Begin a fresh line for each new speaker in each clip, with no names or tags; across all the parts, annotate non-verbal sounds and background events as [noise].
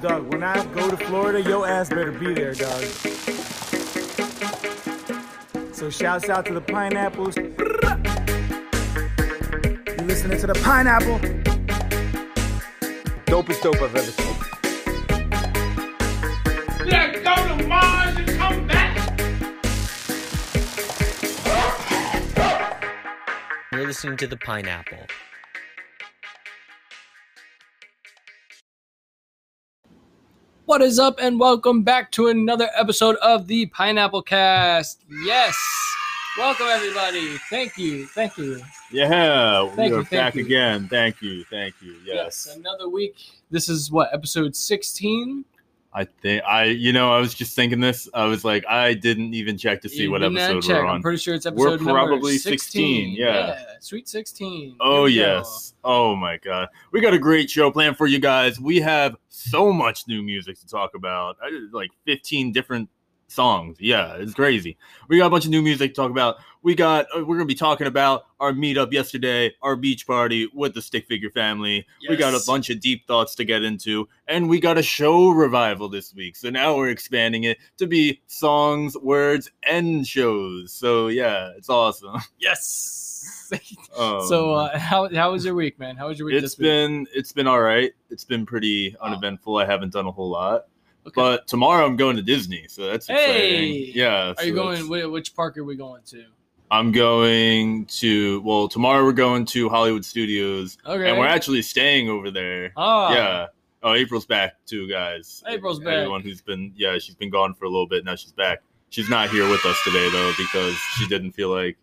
Dog, when I go to Florida, your ass better be there, dog. So shouts out to the pineapples. You listening to the pineapple? Dopest dope I've ever seen.
Yeah, go to Mars and come back.
You're listening to The Pineapple.
What is up, and welcome back to another episode of the Pineapple Cast. Yes, welcome everybody. Thank you, thank you.
Yeah,
Thank
we're
thank
back
you.
again. Thank you, thank you. Yes.
another week. This is what episode sixteen.
I think I, you know, I was just thinking this. I was like, I didn't even check to see
You
what episode
check.
we're on.
I'm pretty sure it's episode. We're
probably 16, yeah.
sweet sixteen.
Oh
Here we go.
yes. Oh my god. We got a great show planned for you guys. We have so much new music to talk about. I did like 15 different songs. Yeah, it's crazy. We got a bunch of new music to talk about. We got uh, we're going to be talking about our meetup yesterday, our beach party with the Stick Figure family. We got a bunch of deep thoughts to get into, and we got a show revival this week. So now we're expanding it to be songs, words, and shows. So yeah, it's awesome. [laughs]
Yes.
Um,
so, uh, how how was your week, man? How was your week
it's
this week?
been it's been all right. It's been pretty uneventful. I haven't done a whole lot.
Okay.
But tomorrow I'm going to Disney, so that's
Hey!
exciting. Yeah.
Are you going? Which park are we going to?
I'm going to well tomorrow we're going to Hollywood Studios,
Okay.
and we're actually staying over there.
Ah,
Yeah. Oh, April's back too, guys.
April's back.
Everyone who's been yeah, she's been gone for a little bit. Now she's back. She's not here with us today though because she didn't feel like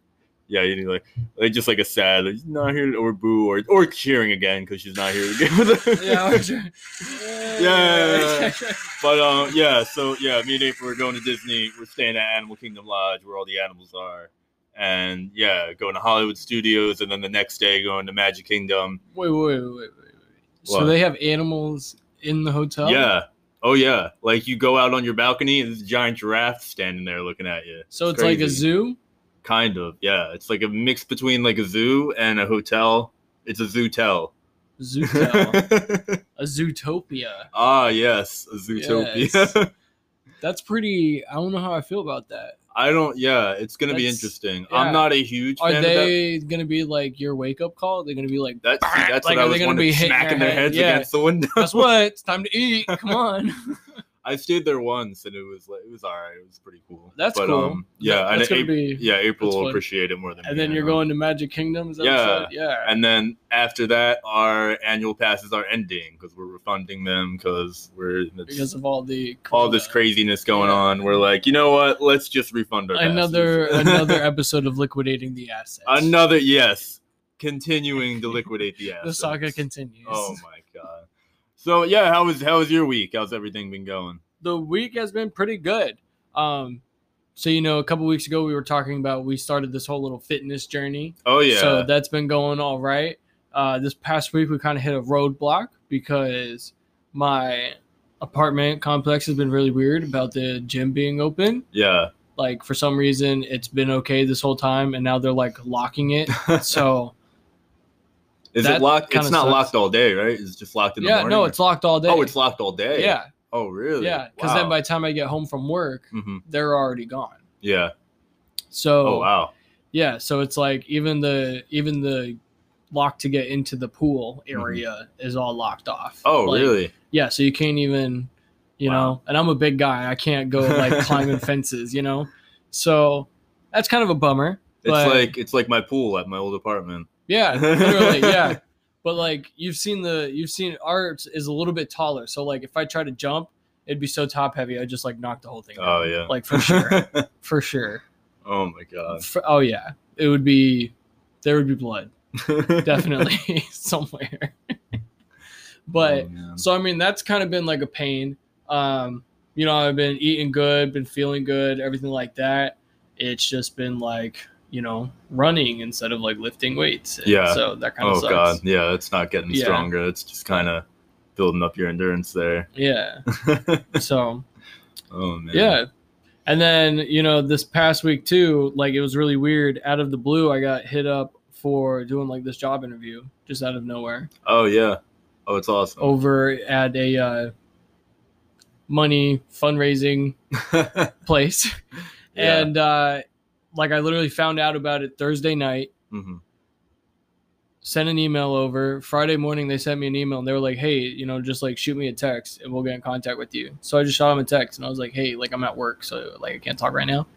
yeah, you know, like like just like a sad like, not here or boo or or cheering again because she's not here again with us. [laughs]
Yeah. [laughs]
Yeah. [laughs] But um, yeah, so yeah, me and April are going to Disney. We're staying at Animal Kingdom Lodge where all the animals are, and yeah, going to Hollywood Studios, and then the next day going to Magic Kingdom.
Wait, wait, wait, wait, wait. So they have animals in the hotel?
Yeah, oh yeah, like you go out on your balcony and there's a giant giraffe standing there looking at you.
So it's like a zoo?
Kind of, yeah. It's like a mix between like a zoo and a hotel. It's a zootel.
Zootel. [laughs] a zootopia.
ah, yes, a zootopia.
Yes. [laughs] That's pretty I don't know how I feel about that.
I don't. Yeah, it's gonna be
That's-
interesting.
yeah.
I'm not a huge
Are
fan of that.
they gonna be like your wake up call? They're gonna be like
That's see, that's
Like,
what I
are they
was
gonna
wondering.
be hitting
Smacking
their
their
head?
heads
Yeah.
against the window.
Guess what? It's time to [laughs] eat. Come on.
I stayed there once and it was like it was all right. It was pretty cool.
That's
but,
cool.
Um, yeah,
That-
and
gonna
April,
be
yeah, April will appreciate it more than.
and then you're going to Magic Kingdom,
Yeah.
Yeah.
And then after that, our annual passes are ending because we're refunding them because we're
because of all the
all this craziness going
Yeah.
on. We're like, you know what? Let's just refund our
another [laughs] another episode of liquidating the assets.
another yes, continuing to liquidate the assets. [laughs]
the saga continues.
Oh my god. So yeah, how was how was your week? How's everything been going?
The week has been pretty good. Um, so you know, a couple weeks ago we were talking about we started this whole little fitness journey.
Oh yeah.
So that's been going all right. Uh, this past week we kind of hit a roadblock because my apartment complex has been really weird about the gym being open.
yeah.
Like for some reason it's been okay this whole time, and now they're like locking it. [laughs] So
Is
That
it locked? It's not
sucks.
locked all day, right? It's just locked in the morning.
yeah, no,
or-
it's locked all day.
Oh, it's locked all day.
yeah,
Oh, really?
yeah. Because then by the time I get home from work,
hmm
they're already gone.
Yeah.
So
Oh wow.
yeah, so it's like even the even the lock to get into the pool
Mm-hmm.
area is all locked off.
Oh
Like,
really?
Yeah, so you can't even, you
Wow.
know, and I'm a big guy. I can't go like [laughs] climbing fences, you know? So that's kind of a bummer.
It's like it's like my pool at my old apartment.
Yeah, literally, [laughs] yeah. But like you've seen the you've seen ours is a little bit taller. So like if I try to jump, it'd be so top heavy, I just like knock the whole thing
Oh
down.
yeah.
Like for sure. [laughs] for sure.
oh my god.
For, oh yeah. It would be there would be blood. [laughs] Definitely somewhere. but
Oh.
So I mean, that's kind of been like a pain. Um, you know, I've been eating good, been feeling good, everything like that. It's just been like, you know, running instead of like lifting weights. And
Yeah.
So that kind of
oh
sucks.
god. Yeah, it's not getting
Yeah.
stronger. It's just kind of building up your endurance there.
Yeah. [laughs] So
oh man.
yeah. And then, you know, this past week too, like it was really weird. Out of the blue, I got hit up for doing like this job interview just out of nowhere
Oh yeah. Oh, it's awesome.
over at a uh money fundraising [laughs] place.
Yeah.
And uh, like I literally found out about it Thursday night,
Mhm.
sent an email over. Friday morning they sent me an email and they were like, Hey, you know, just like shoot me a text and we'll get in contact with you. So I just shot him a text and I was like, Hey, like I'm at work, so like I can't talk right now.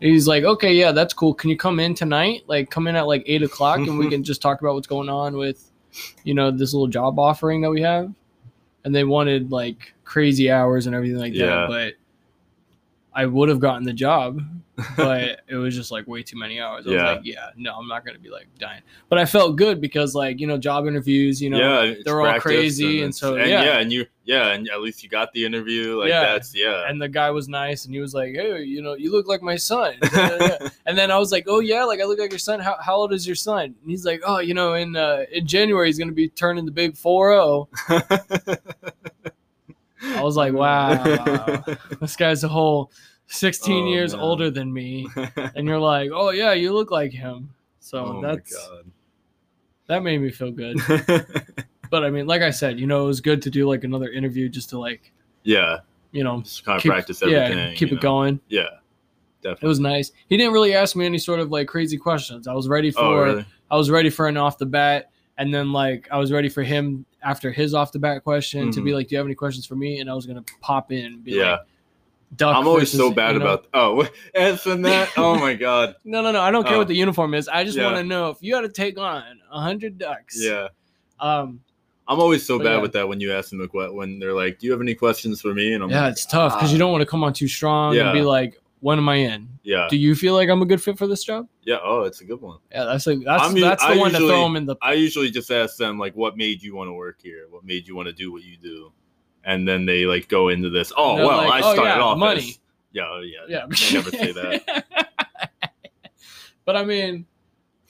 And he's like, Okay, yeah, that's cool. Can you come in tonight? Like come in at like eight o'clock and we [laughs] can just talk about what's going on with, you know, this little job offering that we have. And they wanted like crazy hours and everything like
Yeah.
that. But I would have gotten the job, [laughs] but it was just like way too many hours. I
Yeah.
was like, yeah, no, I'm not gonna be like dying. But I felt good because like you know job interviews, you know,
yeah,
they're all crazy, and
it's-
so,
and
yeah.
and you yeah, and at least you got the interview. Like
Yeah.
that's yeah.
and the guy was nice, and he was like, hey, you know, you look like my son. [laughs] and then I was like, oh yeah, like I look like your son. How, how old is your son? And he's like, oh, you know, in uh, in January he's gonna be turning the big four zero. [laughs] I was like, wow, [laughs] this guy's a whole 16
Oh,
years
man.
older than me, [laughs] and you're like, oh yeah, you look like him. So
oh
that's that made me feel good. [laughs] But I mean, like I said, you know, it was good to do like another interview just to like,
yeah,
you know,
just kind of
keep,
practice everything.
yeah, keep it
know?
going.
Yeah, Definitely.
It was nice. He didn't really ask me any sort of like crazy questions. I was ready oh, for
oh really?
I was ready for an off the bat, and then like I was ready for him after his off the bat question to be
Mhm.
like, "Do you have any questions for me?" And I was gonna pop in and be
Yeah.
like, "Duck."
I'm always
versus,"
so bad
you know?
about oh [laughs] answering that. [laughs] Oh my god.
No, no, no. I don't care
Oh.
what the uniform is. I just
Yeah.
want to know if you had to take on a hundred ducks.
Yeah.
Um.
I'm always so bad
yeah.
with that when you ask them a when they're like, "Do you have any questions for me?" And I'm
yeah,
like,
it's tough because you don't want to come on too strong
Yeah.
and be like, "When am I in?"
"Yeah,
Do you feel like I'm a good fit for this job?
yeah." Oh, it's a good one.
Yeah, that's like that's
I'm
that's the
I
one to
usually-
throw them in the.
I usually just ask them like, "What made you want to work here? What made you want to do what you do?" And then they like go into this. Oh well,
like,
I
"Oh,
started
yeah,
off
money."
as yeah, oh, yeah,
Yeah,
They never say that. [laughs]
but I mean,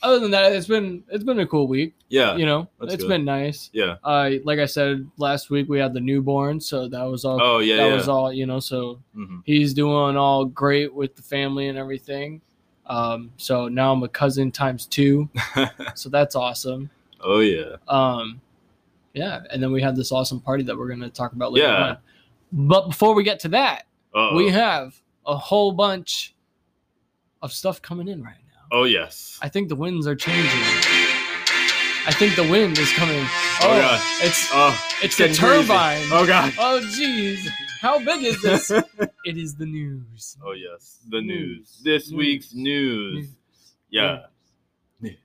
other than that, it's been it's been a cool week.
Yeah,
You know, it's
good.
been nice.
yeah.
Uh, like I said last week, we had the newborn, so that was all.
Oh yeah,
that
yeah.
was all. You know, so
Mhm.
he's doing all great with the family and everything. Um, so now I'm a cousin times two, [laughs] so that's awesome.
oh yeah.
Um, yeah, and then we had this awesome party that we're gonna talk about later
Yeah.
on. But before we get to that,
Uh-oh.
we have a whole bunch of stuff coming in right now.
Oh yes.
I think the winds are changing. I think the wind is coming.
Oh,
Oh,
God.
it's
Oh,
it's the
getting crazy.
turbine.
Oh god.
Oh jeez, how big is this? [laughs] it is the news.
Oh yes, the news.
News.
This
News.
week's news.
News.
Yeah, news.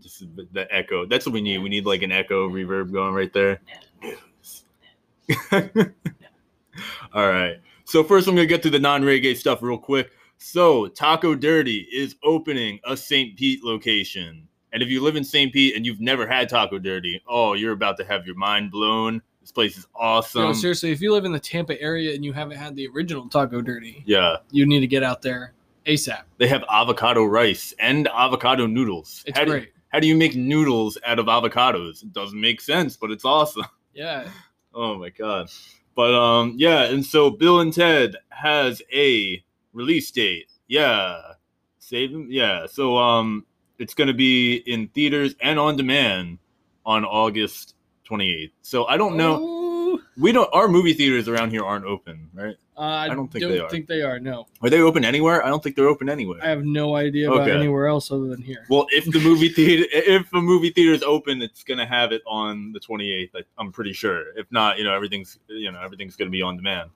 Just the- the echo. That's what we need. We need like an echo reverb going right there. News. [laughs] All right. So first, I'm gonna get to the non-reggae stuff real quick. So Taco Dirty is opening a St. Pete location, and if you live in St. Pete and you've never had Taco Dirty, oh, you're about to have your mind blown. This place is awesome.
No, seriously, if you live in the Tampa area and you haven't had the original Taco Dirty,
yeah.
you need to get out there ASAP.
They have avocado rice and avocado noodles.
It's
how do,
great.
how do you make noodles out of avocados? It doesn't make sense, but it's awesome. [laughs]
Yeah.
Oh my god. But um yeah, and so Bill and Ted has a release date. Yeah. Save them. Yeah. So um it's going to be in theaters and on demand on August 28th. So I don't know. We don't our movie theaters around here aren't open, right?
Uh, I,
don't think
don't
they are.
think they are. No,
Are they open anywhere? I don't think they're open anywhere.
I have no idea about
Okay.
anywhere else other than here.
Well, if the movie theater, if a movie theater is open, it's gonna have it on the 28th. I'm pretty sure. If not, you know, everything's you know everything's gonna be on demand.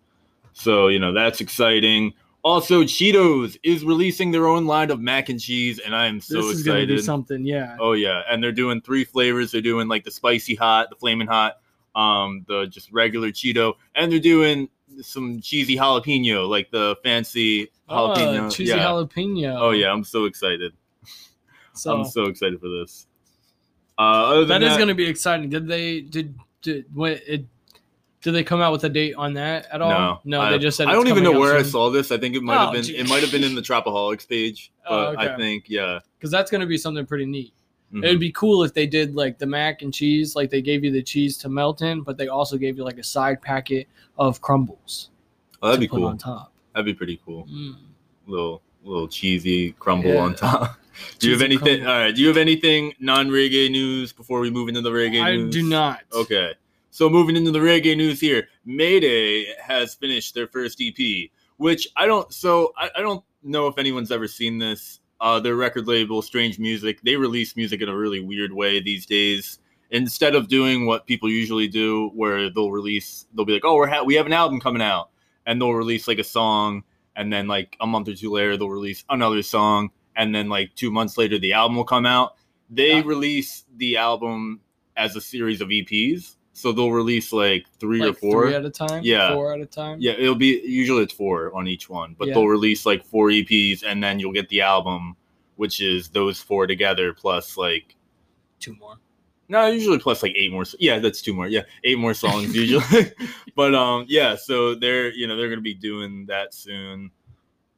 So you know that's exciting. Also, Cheetos is releasing their own line of mac and cheese, and I am so excited.
this is gonna be something. Yeah.
Oh yeah, and they're doing three flavors. They're doing like the spicy hot, the flaming hot, um, the just regular Cheeto, and they're doing some cheesy jalapeno, like the fancy jalapeno.
Oh, cheesy
yeah.
jalapeno.
Oh yeah, I'm so excited.
So,
I'm so excited for this. Uh, other than
that is going to be exciting. Did they did did what it? Did they come out with a date on that at all?
no,
no.
I,
they just said
I don't even know where I saw this. I think it might
Oh,
have been
gee.
it might have been in the Trapaholics page, [laughs]
Oh,
but I think yeah.
because that's going to be something pretty neat.
Mhm.
It would be cool if they did like the mac and cheese, like they gave you the cheese to melt in, but they also gave you like a side packet of crumbles.
Oh, that'd be cool.
on top.
That'd be pretty cool.
Mm.
Little little cheesy crumble
Yeah.
on top. [laughs] do you have anything?
crumble.
All right. Do you have anything non reggae news before we move into the reggae
I
news?
do not.
Okay. So moving into the reggae news here, Mayday has finished their first EP, which I don't. So I, I don't know if anyone's ever seen this. Uh, their record label, Strange Music, they release music in a really weird way these days. Instead of doing what people usually do, where they'll release, they'll be like, "Oh, we're ha- we have an album coming out," and they'll release like a song, and then like a month or two later, they'll release another song, and then like two months later, the album will come out. They
Yeah.
release the album as a series of EPs, so they'll release like three or four.
three at a time.
Yeah.
four at a time.
Yeah, it'll be usually it's four on each one, but
Yeah.
they'll release like four EPs and then you'll get the album, which is those four together plus like
two more.
no, usually plus like eight more. Yeah, that's two more. Yeah, eight more songs [laughs] usually. [laughs] but um, yeah, so they're you know they're gonna be doing that soon.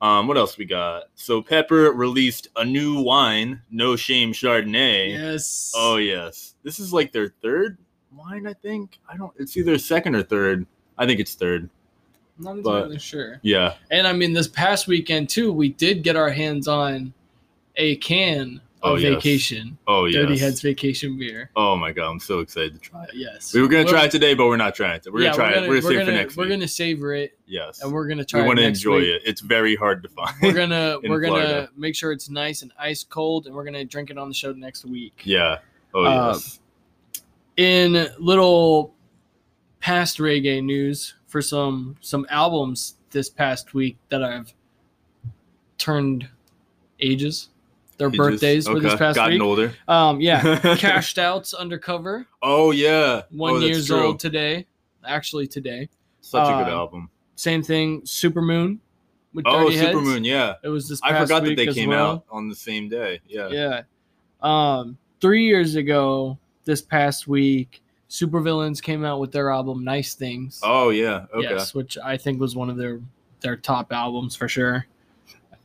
Um, what else we got? So Pepper released a new wine, No Shame Chardonnay.
Yes.
Oh yes, this is like their third wine, I think. I don't. It's either second or third. I think it's third.
not
but-
entirely sure.
Yeah.
And I mean, this past weekend too, we did get our hands on a can
Oh,
of
yes.
vacation,
Oh yeah.
Dirty Heads Vacation Beer.
Oh my god, I'm so excited to try it.
Yes,
We were gonna
Well,
try it today, but we're not trying it. We're
yeah,
gonna try
we're
it.
gonna,
We're gonna save it
gonna,
for next
We're gonna savor it,
yes.
and we're gonna try.
we want to enjoy
week.
it. It's very hard to find.
We're gonna [laughs] we're gonna make sure it's nice and ice cold, and we're gonna drink it on the show next week.
yeah. Oh
Uh,
yes.
In little past reggae news for some some albums this past week that I've turned ages. Their
Ages.
birthdays were this
Okay,
past
Gotten
week.
older.
Um, yeah, [laughs] Kash'd Out's undercover.
Oh yeah.
One
oh,
years
true.
old today. Actually today.
Such a good
uh,
album.
Same thing. Supermoon with
Oh,
Dirty Heads.
Yeah.
It was this.
I forgot that they came
well.
out on the same day. Yeah.
Yeah. Um, three years ago, this past week, Supervillains came out with their album "Nice Things."
Oh yeah. Okay.
Yes, which I think was one of their their top albums for sure.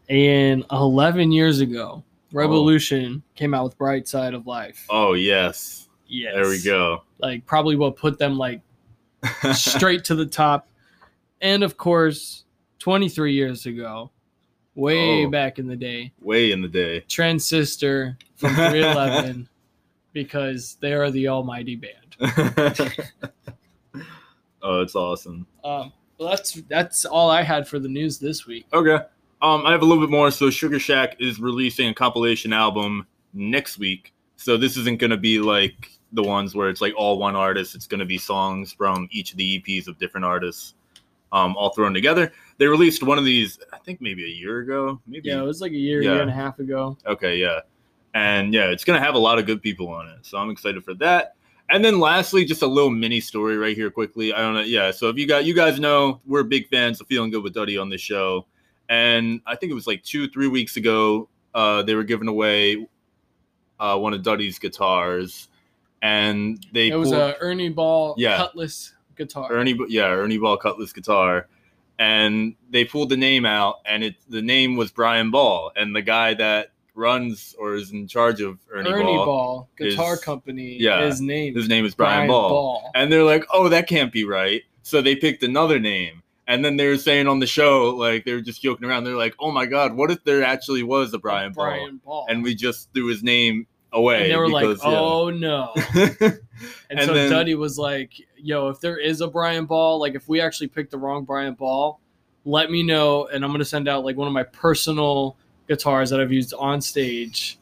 And 11 years ago, oh. Rebelution came out with Bright Side of Life.
Oh yes.
yes.
There we go.
Like probably what put them like [laughs] straight to the top. And of course, 23 years ago, way
Oh.
back in the day,
Way in the day.
Transistor from 311 [laughs] because they are the almighty band. [laughs]
oh, it's awesome.
Um, well, that's that's all I had for the news this week.
Okay. Um, I have a little bit more. So Sugar Shack is releasing a compilation album next week. So this isn't gonna be like the ones where it's like all one artist. It's gonna be songs from each of the EPs of different artists, um, all thrown together. They released one of these, I think maybe a year ago. Maybe
Yeah, it was like a year,
Yeah.
year and a half ago.
Okay, yeah. And yeah, it's going to have a lot of good people on it. So I'm excited for that. And then lastly, just a little mini story right here quickly. I don't know. Yeah. So if you got, you guys know, we're big fans of Feeling Good with Duddy on this show. And I think it was like two, three weeks ago, uh, they were giving away uh, one of Duddy's guitars. And they
It was
pulled-
a Ernie Ball
Yeah.
Cutlass guitar.
Ernie, yeah, Ernie Ball Cutlass guitar, and they pulled the name out, and it the name was Brian Ball, and the guy that runs or is in charge of Ernie,
Ernie,
Ball,
Ball, Guitar
is-
Company.
yeah,
his name.
his name is Brian, Ball. and they're like, "Oh, that can't be right," so they picked another name. And then they were saying on the show, like they were just joking around. They're like, "Oh my God, what if there actually was a Brian, Ball,
Brian Ball.
and we just threw his name away?"
And they were
because,
like, "Oh no!" [laughs] And,
And
so
then-
Duddy was like, "Yo, if there is a Brian Ball, like if we actually picked the wrong Brian Ball, let me know, and I'm gonna send out like one of my personal guitars that I've used on stage."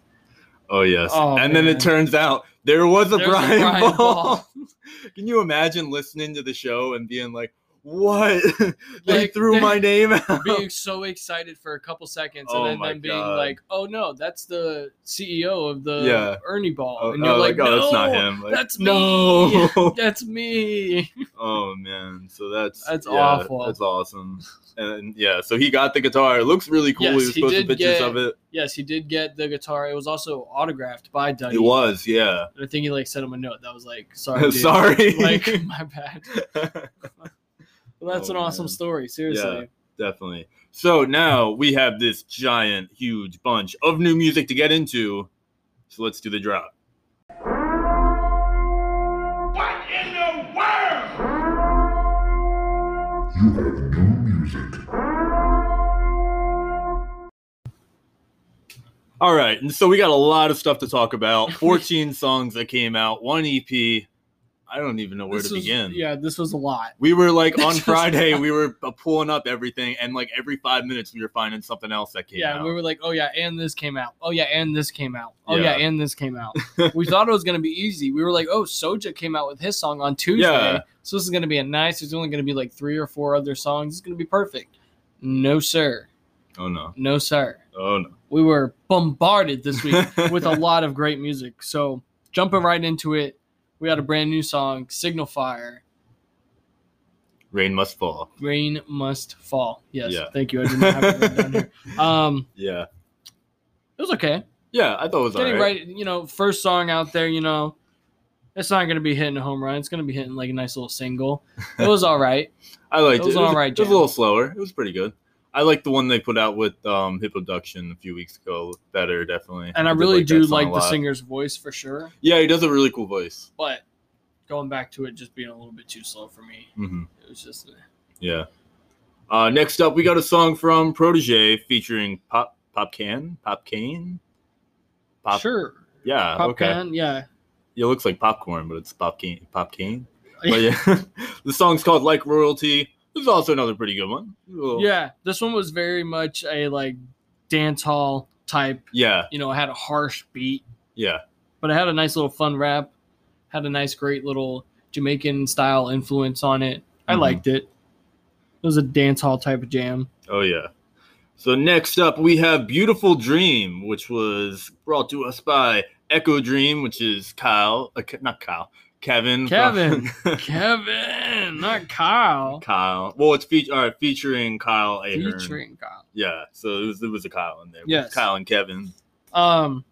Oh yes.
Oh,
and then it turns out there was a
There's a
Brian,
Brian
Ball.
Ball. [laughs]
Can you imagine listening to the show and being like, "What? [laughs] they
Like,
threw
they-
my name [laughs] out."
being so excited for a couple seconds,
Oh
and then being like, "Oh no, that's the CEO of the
Yeah.
Ernie Ball,"
Oh,
and you're
oh,
like,
"Oh,
"No,
that's not him." Like,
that's
no.
that's me."
oh man, so that's
That's
yeah,
awful.
That's awesome. And yeah, so he got the guitar. It looks really cool.
Yes,
he was
he
posting
did
pictures
get-
of it.
Yes, he did get the guitar. It was also autographed by Duddy.
It was, yeah.
And I think he like sent him a note that was like, "Sorry, [laughs] dude.
Sorry. [laughs]
like my bad." [laughs] Well, that's
Oh,
an awesome
man.
story. Seriously.
Yeah. Definitely. So now we have this giant, huge bunch of new music to get into. So let's do the drop.
You have new music.
All right, and so we got a lot of stuff to talk about. [laughs] 14 songs that came out, one EP. I don't even know where
This
to
was-
begin.
Yeah, this was a lot.
We were like [laughs] on
This
Friday, we were uh, pulling up everything, and like every five minutes, we were finding something else that came out.
yeah,
out.
we were like, oh yeah, and this came out. Oh yeah, and this came out. Oh yeah,
Yeah.
and this came out. [laughs] we thought it was gonna be easy. We were like, oh, Soja came out with his song on Tuesday,
Yeah.
so this is gonna be a nice. There's only gonna be like three or four other songs. It's gonna be perfect. No sir,
oh no,
no sir.
oh no.
We were bombarded this week [laughs] with a lot of great music. So jumping right into it, we had a brand new song, Signal Fire.
Rain must fall.
Rain must fall. Yes,
Yeah.
thank you. I did not have it down here. [laughs] Um,
Yeah,
it was okay.
yeah. I thought it was
Getting
alright.
right, you know, first song out there, you know, it's not going to be hitting a home run. It's going to be hitting like a nice little single. It was all right. [laughs]
I liked
It was
it.
an
It was,
alright
it was a little slower. It was pretty good. I like the one they put out with um, Hip Abduction a few weeks ago. Better, definitely.
And I
did
really
that
do like the singer's voice for sure.
Yeah, he does a really cool voice.
But going back to it just being a little bit too slow for me.
hmm
It was just,
Yeah. Uh, next up, we got a song from Protoje featuring Pop Pop Can Popcaan. Pop.
sure.
Yeah.
Pop
okay.
can, yeah.
It looks like popcorn, but it's Popcaan. Pop Cane. [laughs] But yeah, [laughs] the song's called "Like Royalty." This is also another pretty good one. Little-
Yeah, this one was very much a like dance hall type.
Yeah.
You know, it had a harsh beat,
Yeah.
but it had a nice little fun rap. Had a nice, great little Jamaican style influence on it. I
Mhm.
liked it. It was a dance hall type of jam.
Oh yeah. So next up, we have "Beautiful Dream," which was brought to us by Echo Dream, which is Kyle, uh, not Kyle, Kevin.
Kevin. [laughs] Kevin, not Kyle.
Kyle. Well, it's fe- right, featuring Kyle Ahern.
Featuring Kyle.
Yeah, so it was, it was a Kyle in there.
Yes.
Kyle and Kevin.
Um,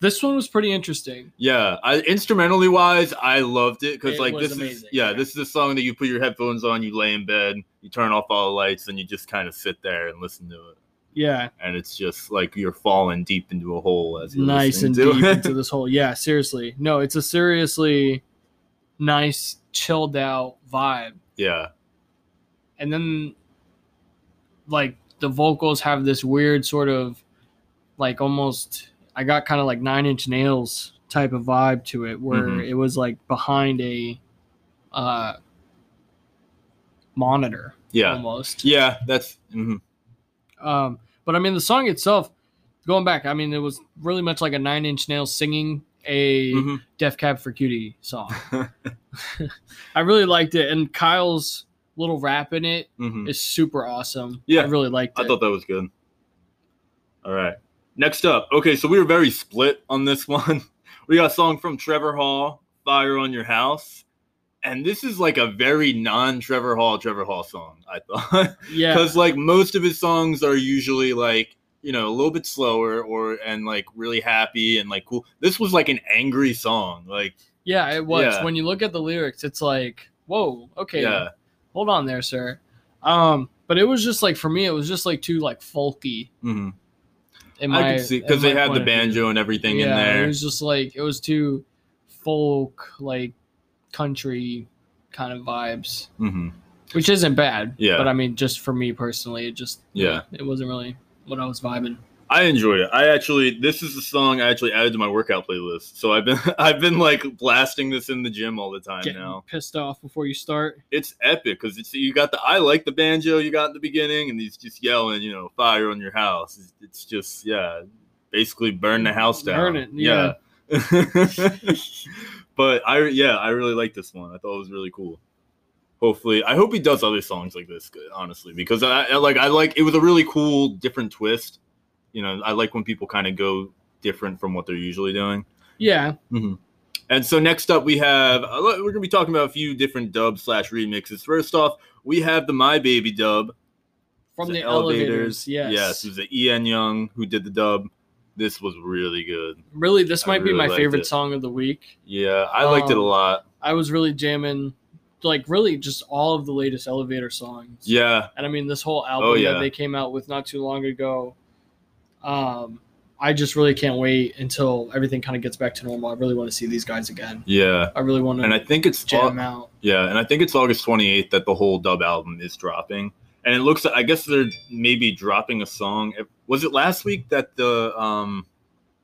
this one was pretty interesting.
Yeah, I, instrumentally wise, I loved it because like this is yeah,
yeah.
this is a song that you put your headphones on, you lay in bed, you turn off all the lights, and you just kind of sit there and listen to it,
Yeah,
and it's just like you're falling deep into a hole as you're
nice and deep
it.
into this hole. Yeah, seriously. No, it's a seriously nice, chilled out vibe.
yeah,
and then like the vocals have this weird sort of like almost I got kind of like nine inch nails type of vibe to it where
Mhm.
it was like behind a uh monitor
yeah,
almost.
yeah. That's mhm.
Um but I mean the song itself going back, I mean it was really much like a nine inch nails singing a
Mhm.
Death Cab for Cutie song. [laughs] [laughs] I really liked it and Kyle's little rap in it
Mhm.
is super awesome.
Yeah,
I really liked it.
I thought that was good. All right. Next up. Okay, so we were very split on this [laughs] one. We got a song from Trevor Hall, Fire on Your House. And this is like a very non Trevor Hall, Trevor Hall song, I thought. [laughs]
yeah,
Because like most of his songs are usually like, you know, a little bit slower or and like really happy and like cool. This was like an angry song. Like,
yeah, it was.
Yeah.
When you look at the lyrics, it's like, whoa, okay,
yeah.
hold on there, sir. Um, but it was just like for me, it was just like too like folky.
hmm
In my,
I could see because they had the
point of view.
banjo and everything
yeah,
in there.
It was just like it was too folk, like country kind of vibes,
hmm
which isn't bad.
Yeah.
but I mean, just for me personally, it just
Yeah.
it wasn't really what I was vibing.
I enjoyed it. I actually this is the song I actually added to my workout playlist. So I've been [laughs] I've been like blasting this in the gym all the time
Getting
now.
pissed off before you start.
It's epic because it's you got the I like the banjo you got in the beginning and he's just yelling, you know, fire on your house. It's, it's just yeah, basically burn the house down.
Burn it, yeah. [laughs]
but I yeah, I really like this one. I thought it was really cool. Hopefully, I hope he does other songs like this. Honestly, because I, I like I like it was a really cool different twist. You know, I like when people kind of go different from what they're usually doing.
Yeah,
hmm And so next up, we have uh, we're gonna be talking about a few different dub slash remixes. First off, we have the My Baby dub
from
It's
the Elovaters. Yes,
yes, it was the Ian Young who did the dub. This was really good.
Really, this might be my favorite
it.
song of the week.
Yeah, I liked it a
Um,
lot.
I was really jamming, like really just all of the latest elevator songs.
Yeah,
and I mean this whole album
Oh, yeah.
that they came out with not too long ago. Um, I just really can't wait until everything kind of gets back to normal. I really want to see these guys again.
yeah.
I really want to.
And I think it's
jam
au-
out.
yeah, and I think it's August 28th that the whole dub album is dropping. And it looks I guess they're maybe dropping a song. Was it last week that the um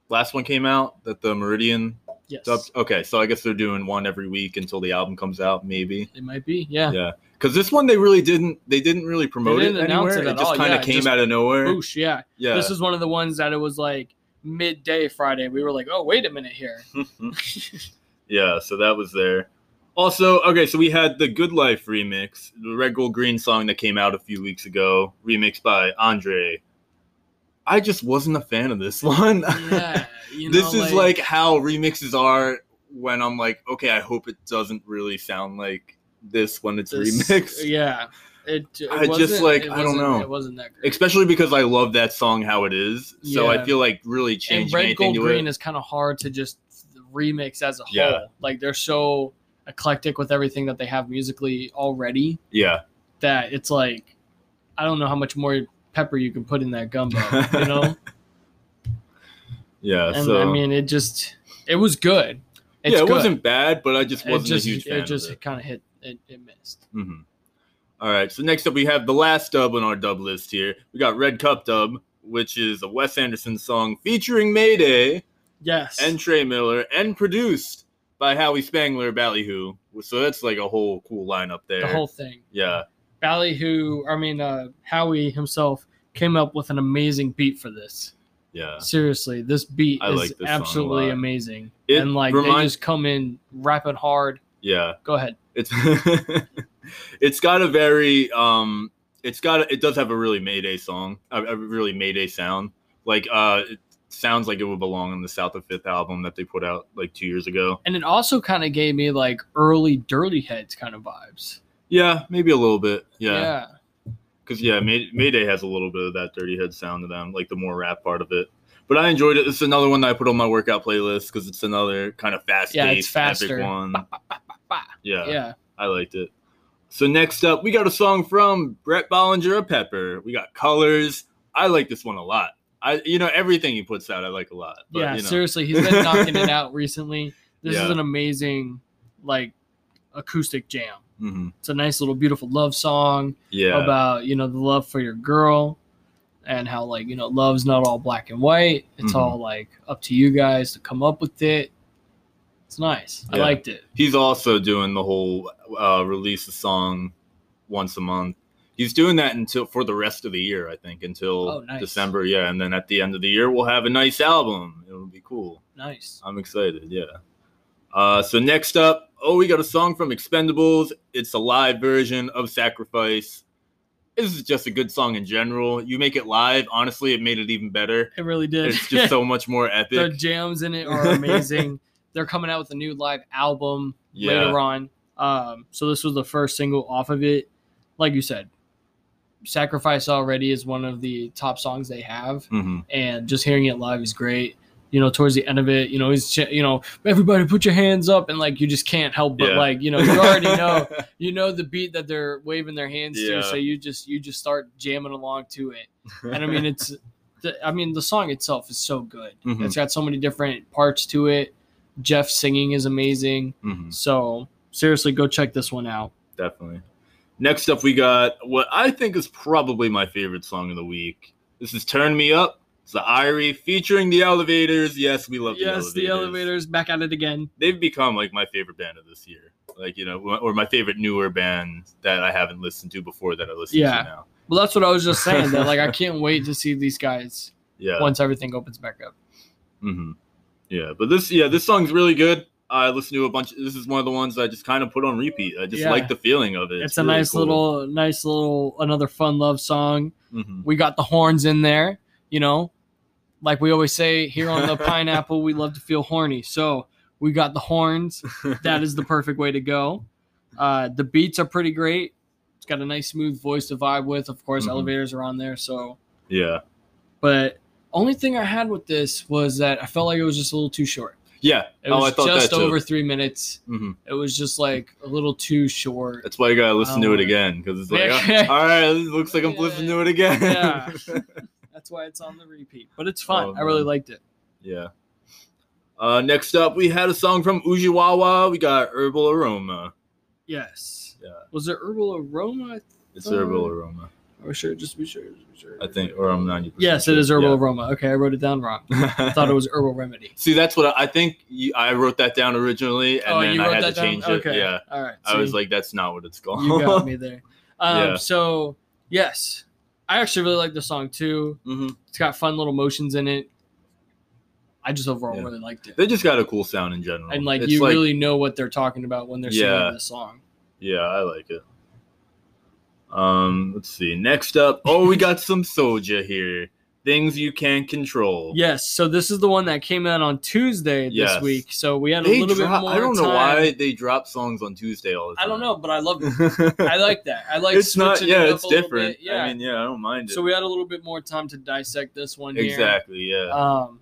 last one came out that the Meridian
Yes,
up- okay, so I guess they're doing one every week until the album comes out, maybe.
it might be. Yeah,
Yeah, because this one they really didn't. They didn't really promote
didn't
it anywhere.
it
It,
at
just kind
yeah,
of came
just
out of nowhere.
Boosh, yeah.
Yeah,
This is one of the ones that it was like midday Friday. We were like, oh wait a minute here. [laughs] [laughs]
yeah. So that was there. Also, okay, so we had the Good Life remix, the Red Gold Green song that came out a few weeks ago, remixed by Andre. I just wasn't a fan of this [laughs] one.
yeah, you [laughs]
this is like how remixes are when I'm like, okay, I hope it doesn't really sound like this when it's
this-
remixed. [laughs]
Yeah, it. it
I just, like, I don't know.
It wasn't that great.
Especially because I love that song how it is. So
Yeah.
I feel like really
and
changing
red
anything
gold green
it.
is kind of hard to just remix as a whole.
Yeah.
Like they're so eclectic with everything that they have musically already
yeah.
that it's like I don't know how much more pepper you can put in that gumbo. You [laughs] know,
Yeah.
and
so
I mean it just it was good. It's
yeah, it
good.
wasn't bad, but I just
It
wasn't
just
a huge fan
it just
it.
kind of hit it, it missed.
Mhm. All right. So next up, we have the last dub on our dub list here. We got Red Cup Dub, which is a Wes Anderson song featuring Mayday
Yes.
and Trey Miller, and produced by Howie Spangler, Ballyhoo. So that's like a whole cool lineup there.
the whole thing.
yeah.
Ballyhoo, I mean uh, Howie himself came up with an amazing beat for this.
Yeah.
Seriously, this beat
I
is
like this
absolutely amazing.
It
and like they just come in rapping hard.
Yeah.
Go ahead.
It's [laughs] it's got a very um it's got a, it does have a really Mayday song, a, a really Mayday sound. Like uh it sounds like it would belong on the South of Fifth album that they put out like 2 years ago.
And it also kind of gave me like early Dirty Heads kind of vibes.
Yeah, maybe a little bit. Yeah.
Yeah.
Cuz yeah, May- Mayday has a little bit of that Dirty Head sound to them, like the more rap part of it. But I enjoyed it. It's another one that I put on my workout playlist cuz it's another kind of fast-paced
Yeah, it's faster.
epic one.
Bah.
Yeah.
Yeah.
I liked it. So next up, we got a song from Brett Bollinger of Pepper. We got Colors. I like this one a lot. I, you know, everything he puts out, I like a lot. But,
yeah,
you know.
seriously, he's been knocking it [laughs] out recently. This
Yeah.
is an amazing like acoustic jam.
Mhm.
It's a nice little beautiful love song
Yeah,
about, you know, the love for your girl and how like, you know, love's not all black and white. It's
Mhm.
all like up to you guys to come up with it. It's nice. I liked it.
he's also doing the whole uh, release a song once a month. He's doing that until for the rest of the year, I think, until
Oh, nice.
December. Yeah, and then at the end of the year, we'll have a nice album. It'll be cool.
Nice.
I'm excited. Yeah. Uh, so next up, oh, we got a song from Expendables. It's a live version of Sacrifice. This is just a good song in general. You make it live, honestly, it made it even better.
It really did.
It's just so [laughs] much more epic.
the jams in it are amazing. [laughs] They're coming out with a new live album
Yeah.
later on. Um, so this was the first single off of it. Like you said, Sacrifice already is one of the top songs they have,
hmm
and just hearing it live is great. You know, towards the end of it, you know, he's you know, everybody put your hands up, and like you just can't help but
Yeah.
like you know, you already know, [laughs] you know the beat that they're waving their hands
Yeah.
to, so you just you just start jamming along to it [laughs] and I mean it's the, I mean the song itself is so good.
Mhm.
It's got so many different parts to it. Jeff singing is amazing.
hmm
So seriously, go check this one out.
Definitely. Next up, we got what I think is probably my favorite song of the week. This is "Turn Me Up." It's the Irie featuring the Elovaters. Yes, we love
yes,
the
the
Elovaters.
Elovaters back at it again.
They've become like my favorite band of this year. Like you know, or my favorite newer band that I haven't listened to before that I listen
Yeah.
to now.
Well, that's what I was just [laughs] saying. That like I can't wait to see these guys
Yeah.
once everything opens back up.
hmm Yeah, but this yeah this song's really good. I listened to a bunch. This is one of the ones I just kind of put on repeat. I just
Yeah.
like the feeling of it.
It's, a nice little, nice little, another fun love song.
hmm
We got the horns in there. You know, like we always say here on the [laughs] pineapple, we love to feel horny. So we got the horns. that is the perfect way to go. Uh, the beats are pretty great. It's got a nice smooth voice to vibe with. Of course,
Mhm.
Elovaters are on there. So,
yeah,
but only thing I had with this was that I felt like it was just a little too short.
yeah.
It
oh,
was
thought
just over three minutes.
hmm
It was just like a little too short.
That's why you gotta listen to it
Oh.
again because it's [laughs] like, oh, all right, it looks like I'm
Yeah.
listening to it again.
Yeah. [laughs] That's why it's on the repeat. But it's fun.
Oh,
I really liked it.
yeah. Uh, next up, we had a song from Ujiwawa. We got Herbal Aroma.
Yes.
Yeah.
Was it herbal aroma?
It's Herbal Aroma.
Are we sure? Just to be sure. just to be sure.
I think, or I'm ninety.
Yes, it is herbal aroma. Okay, I wrote it down wrong. I thought it was herbal remedy. [laughs]
See, that's what I, I think. You, I wrote that down originally, and
oh,
then
you
I had to
down.
change it.
Okay,
Yeah,
all right.
I was
see?
like, that's not what it's called.
you got me there. [laughs] Um,
Yeah.
So yes, I actually really like the song too.
hmm
It's got fun little motions in it. I just overall
Yeah.
really liked it,
They just got a cool sound in general,
and like
It's
you really know what they're talking about when they're singing
Yeah.
this song.
Yeah, I like it. Um, let's see. Next up, oh, we got some Soja here. Things you can't control.
Yes, so this is the one that came out on Tuesday this
Yes.
week. So we had a little
drop,
bit more.
I don't know
time.
why they drop songs on Tuesday all the time.
I don't know, but I love [laughs] it. I like that. I like
it's not.
it
Yeah,
up
it's different.
Yeah.
I mean, yeah, I don't mind it.
so we had a little bit more time to dissect this one here.
exactly. Yeah.
Um,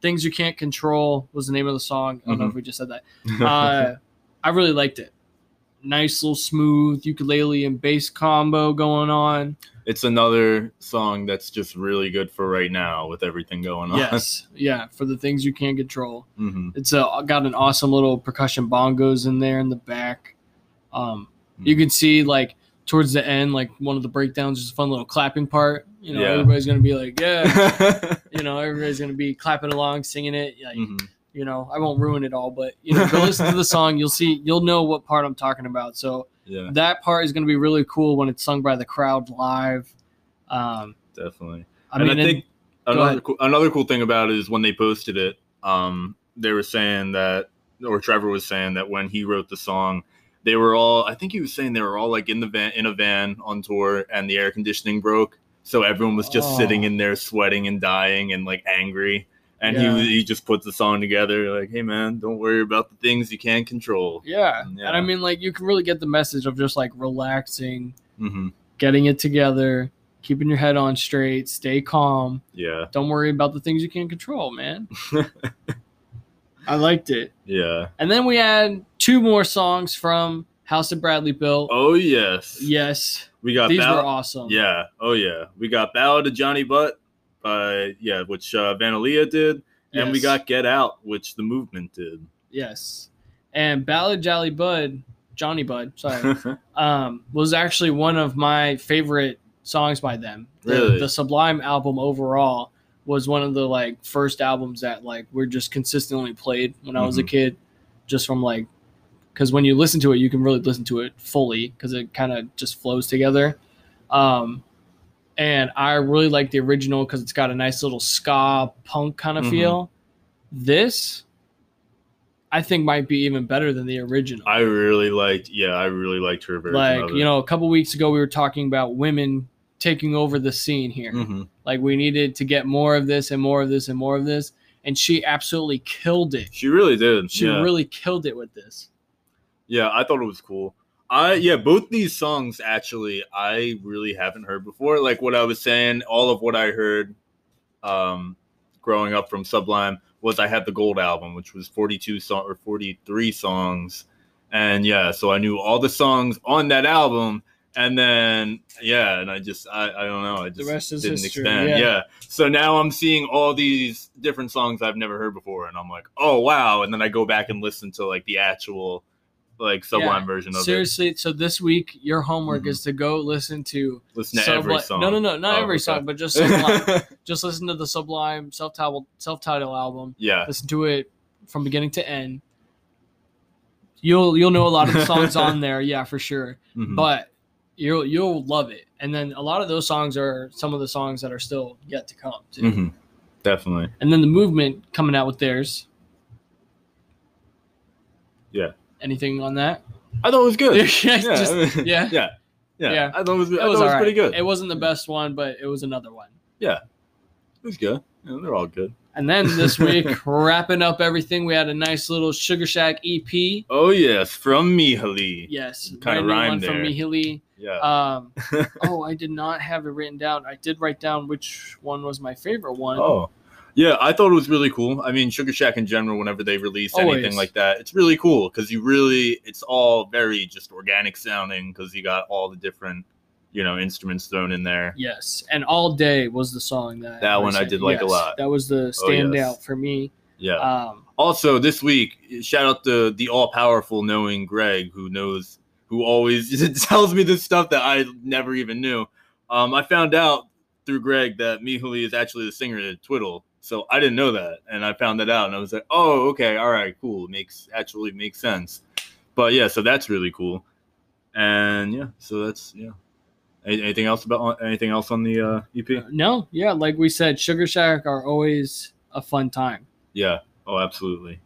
Things You Can't Control was the name of the song. I don't know
Mhm.
if we just said that. Uh, I really liked it. Nice little smooth ukulele and bass combo going on.
It's another song that's just really good for right now with everything going on.
Yes, yeah, for the things you can't control.
hmm
It's a, got an awesome little percussion bongos in there in the back. Um, you
Mhm.
can see like towards the end, like one of the breakdowns, just a fun little clapping part. You know,
Yeah.
everybody's gonna be like, yeah. [laughs] you know, everybody's gonna be clapping along, singing it. Like,
Mhm.
you know, I won't ruin it all, but you know, go listen to the song. You'll see, you'll know what part I'm talking about. So
Yeah,
that part is gonna be really cool when it's sung by the crowd live. Um,
definitely.
I
and
mean,
I think
go
another cool, another cool thing about it is when they posted it, um, they were saying that, or Trevor was saying that when he wrote the song, they were all. I think he was saying they were all like in the van in a van on tour, and the air conditioning broke, so everyone was just
Oh.
sitting in there sweating and dying and like angry. And
Yeah.
he he just puts the song together like, "Hey man, don't worry about the things you can't control."
yeah.
Yeah.
and I mean, like you can really get the message of just like relaxing,
hmm
getting it together, keeping your head on straight, stay calm.
Yeah,
Don't worry about the things you can't control, man. [laughs] I liked it.
yeah.
And then we had two more songs from House of Bradley Built.
Oh yes,
Yes,
we got
these
Bal-
were awesome.
Yeah. Oh yeah. We got Ballad of Johnny Butt by yeah, which uh, Vana Liya did, and we got Get Out, which the movement did.
Yes. And Ballad Jolly Bud, Johnny Bud, sorry, [laughs] um, was actually one of my favorite songs by them. The,
Really?
the Sublime album overall was one of the like first albums that like were just consistently played when I was a
Mhm.
kid, just from like because when you listen to it, you can really listen to it fully because it kind of just flows together. Um, and I really like the original because it's got a nice little ska punk kind of
Mhm.
feel. This, I think, might be even better than the original.
I really liked. Yeah, I really liked her version.
like you know, a couple weeks ago we were talking about women taking over the scene here.
Mhm.
Like we needed to get more of this and more of this and more of this, and she absolutely killed it.
She really did.
She
yeah.
really killed it with this.
Yeah, I thought it was cool. I yeah, both these songs actually I really haven't heard before. Like what I was saying, all of what I heard um growing up from Sublime was I had the Gold album, which was 42 song or 43 songs. And yeah, so I knew all the songs on that album and then yeah, and I just I, I don't know, I just
rest is
didn't
history,
expand.
yeah.
Yeah. So now I'm seeing all these different songs I've never heard before and I'm like, "Oh, wow." And then I go back and listen to like the actual like Sublime
Yeah,
version of it.
Seriously, so this week your homework
Mhm.
is to go listen to
Listen to every song.
No, no, no, not
Oh,
every
okay.
song, but just Sublime. [laughs] just listen to the Sublime self-titled self-titled album.
yeah.
Listen to it from beginning to end. You'll you'll know a lot of the songs on there, [laughs] yeah, for sure.
Mhm.
But you'll you'll love it. And then a lot of those songs are some of the songs that are still yet to come too.
Mhm. Definitely.
And then the movement coming out with theirs.
Yeah.
Anything on that?
I thought it was good. [laughs]
yeah,
yeah.
just- yeah.
yeah. Yeah.
Yeah.
I thought it was,
it was,
was
all
pretty good.
It wasn't the best one, but it was another one. Yeah.
It was good. Yeah, they're all good.
And then [laughs] this week, wrapping up everything, we had a nice little Sugar Shack EP.
Oh yes, from Mihali.
Yes, new one
rhymed
from
there. Yeah.
Um, [laughs] oh, I did not have it written down. I did write down which one was my favorite one.
oh. Yeah, I thought it was really cool. I mean, Sugar Shack in general, whenever they release
Always.
anything like that, it's really cool because you really, it's all very just organic sounding because you got all the different, you know, instruments thrown in there.
Yes, and All Day was the song that
That one I did like a lot.
That was the
Oh, yes.
standout for me.
Yeah.
Um,
Also, this week, shout out to the all powerful knowing Greg, who knows, who always [laughs] tells me this stuff that I never even knew. Um, I found out through Greg that Mihali is actually the singer of Twiddle. So I didn't know that, and I found that out, and I was like, "Oh, okay, all right, cool. Makes actually makes sense." But yeah, so that's really cool, and yeah, so that's yeah. Anything else about anything else on the uh, EP?
No, yeah, like we said, Sugar Shack are always a fun time.
Yeah. Oh, absolutely.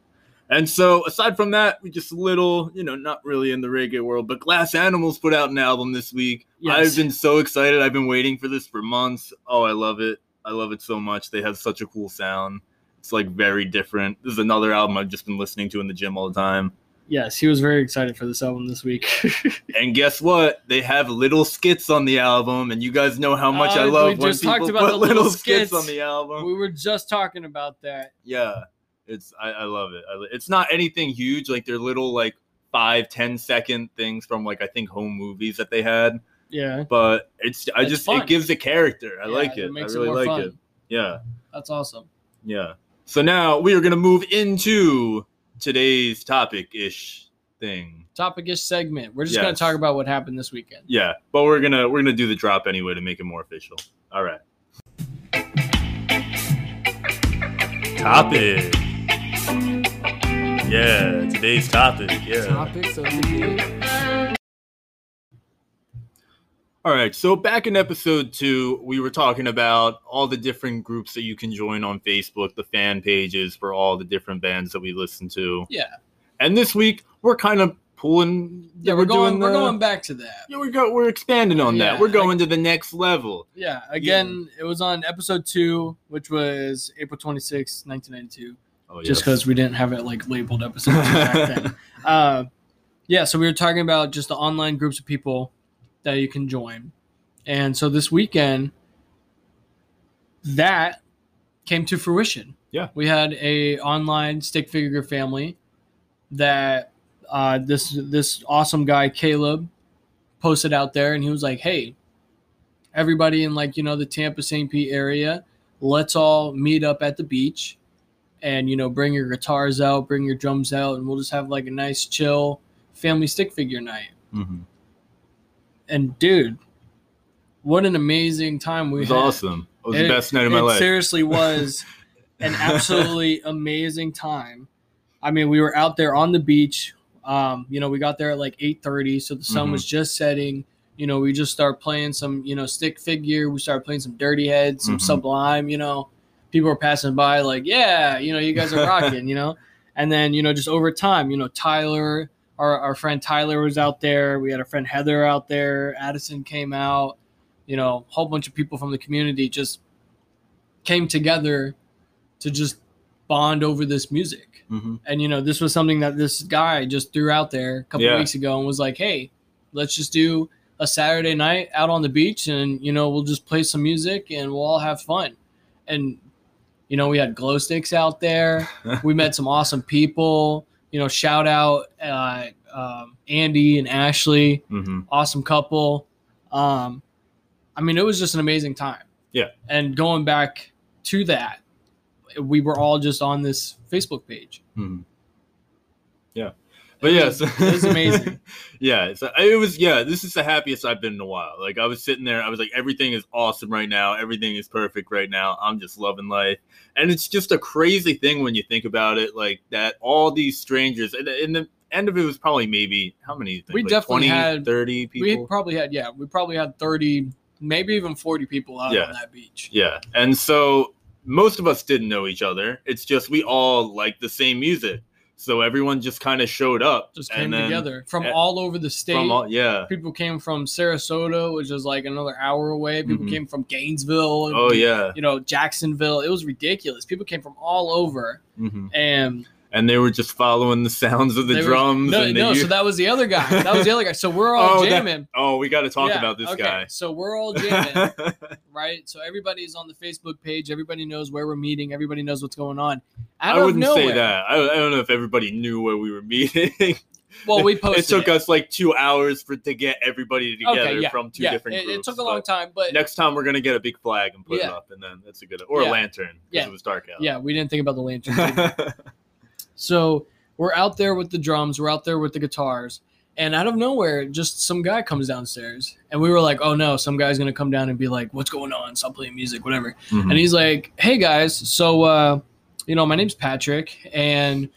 And so, aside from that, we just a little, you know, not really in the reggae world, but Glass Animals put out an album this week.
Yes.
I've been so excited. I've been waiting for this for months. Oh, I love it. I love it so much. They have such a cool sound. It's like very different. This is another album I've just been listening to in the gym all the time.
Yes, he was very excited for this album this week. [laughs]
And guess what? They have little skits on the album, and you guys know how much I
Uh, we
love when
just talked
people
about
put
the little
little skits
skits.
on the album.
we were just talking about that.
yeah it's i, I love it I, it's not anything huge like they're little like five ten second things from like i think home movies that they had
Yeah,
but it's i
It's
just
fun.
it gives a character i
Yeah,
like it,
makes
i really
more
like
fun.
it yeah
That's awesome.
yeah so now we are going to move into today's topic ish thing
Topic-ish segment. We're just gonna talk about what happened this weekend.
yeah but we're gonna we're gonna do the drop anyway to make it more official all right topic yeah today's topic yeah
Topics of the day.
All right, so back in episode two, we were talking about all the different groups that you can join on Facebook, the fan pages for all the different bands that we listen to.
Yeah,
And this week, we're kind of pulling.
yeah, we're, going.
doing
We're going back to that.
Yeah, we go. We're expanding on
Yeah,
that. We're going to the next level.
Yeah, again, it was on episode two, which was April twenty sixth, 1992.
Oh, yeah.
Just because we didn't have it like labeled episode two back then. [laughs] Uh, yeah, so we were talking about just the online groups of people that you can join. And so this weekend, that came to fruition.
Yeah.
We had a online stick figure family that uh, this this awesome guy Caleb posted out there, and he was like, "Hey, everybody in like you know the Tampa St. Pete area, let's all meet up at the beach, and you know bring your guitars out, bring your drums out, and we'll just have like a nice chill family stick figure night."
Mhm.
And dude, what an amazing time we had.
It was
had!
awesome. It was
It-
the best night of my life.
it seriously was [laughs] an absolutely amazing time. I mean, we were out there on the beach. Um, you know, we got there at like eight thirty, so the sun
Mhm.
was just setting. You know, we just start playing some, you know, stick figure. We started playing some Dirty Head, some
Mhm.
Sublime. You know, people were passing by like, yeah, you know, you guys are rocking. you know, and then you know, just over time, you know, Tyler, our our friend Tyler was out there. We had our friend Heather out there. Addison came out. You know, a whole bunch of people from the community just came together to just bond over this music.
Mhm.
And you know, this was something that this guy just threw out there a couple
Yeah.
weeks ago and was like, "Hey, let's just do a Saturday night out on the beach and you know, we'll just play some music and we'll all have fun." And you know, we had glow sticks out there. [laughs] we met some awesome people. You know, shout out uh, um, Andy and Ashley
Mhm.
awesome couple. Um, I mean, it was just an amazing time.
Yeah.
And going back to that, we were all just on this Facebook page.
Mhm. Yeah. But yes,
it was amazing. [laughs]
yeah, so it was. Yeah, this is the happiest I've been in a while. Like I was sitting there, I was like, everything is awesome right now. Everything is perfect right now. I'm just loving life, and it's just a crazy thing when you think about it. Like that, all these strangers, and, and the end of it was probably maybe how many? think?
We
Like
definitely
20,
had-
30 people.
We probably had, yeah, we probably had 30, maybe even 40 people out
Yeah.
on that beach.
Yeah. And so most of us didn't know each other. It's just we all like the same music. So everyone just kind of showed up.
Just came
and then
together from
eh,
all over the state.
All, yeah.
people came from Sarasota, which is like another hour away. People
Mhm.
came from Gainesville.
Oh yeah.
You know, Jacksonville. It was ridiculous. People came from all over.
hmm
And
And they were just following the sounds of the
They were-
drums.
no,
and they
no.
u-
So that was the other guy. That was the other guy. So we're [laughs] all
Oh, that-
jamming.
oh, we got to talk
Yeah,
about this
okay.
guy.
So we're all jamming, [laughs] right? So everybody's on the Facebook page. Everybody knows where we're meeting. Everybody knows what's going on. Out
I wouldn't
nowhere,
say that. I, I don't know if everybody knew where we were meeting.
Well, we [laughs] posted.
it took us like two hours for to get everybody together
okay, yeah,
from two
yeah.
different
it,
groups.
it took a long time, but
Next time we're gonna get a big flag and put it up, and then that's a good or a lantern because
Yeah.
it was dark out.
yeah, we didn't think about the lanterns. So we're out there with the drums, we're out there with the guitars, And out of nowhere, just some guy comes downstairs, and we were like, "Oh no, some guy's gonna come down and be like, what's going on? Stop playing music, whatever."
Mhm.
And he's like, "Hey guys, so uh, you know, my name's Patrick, and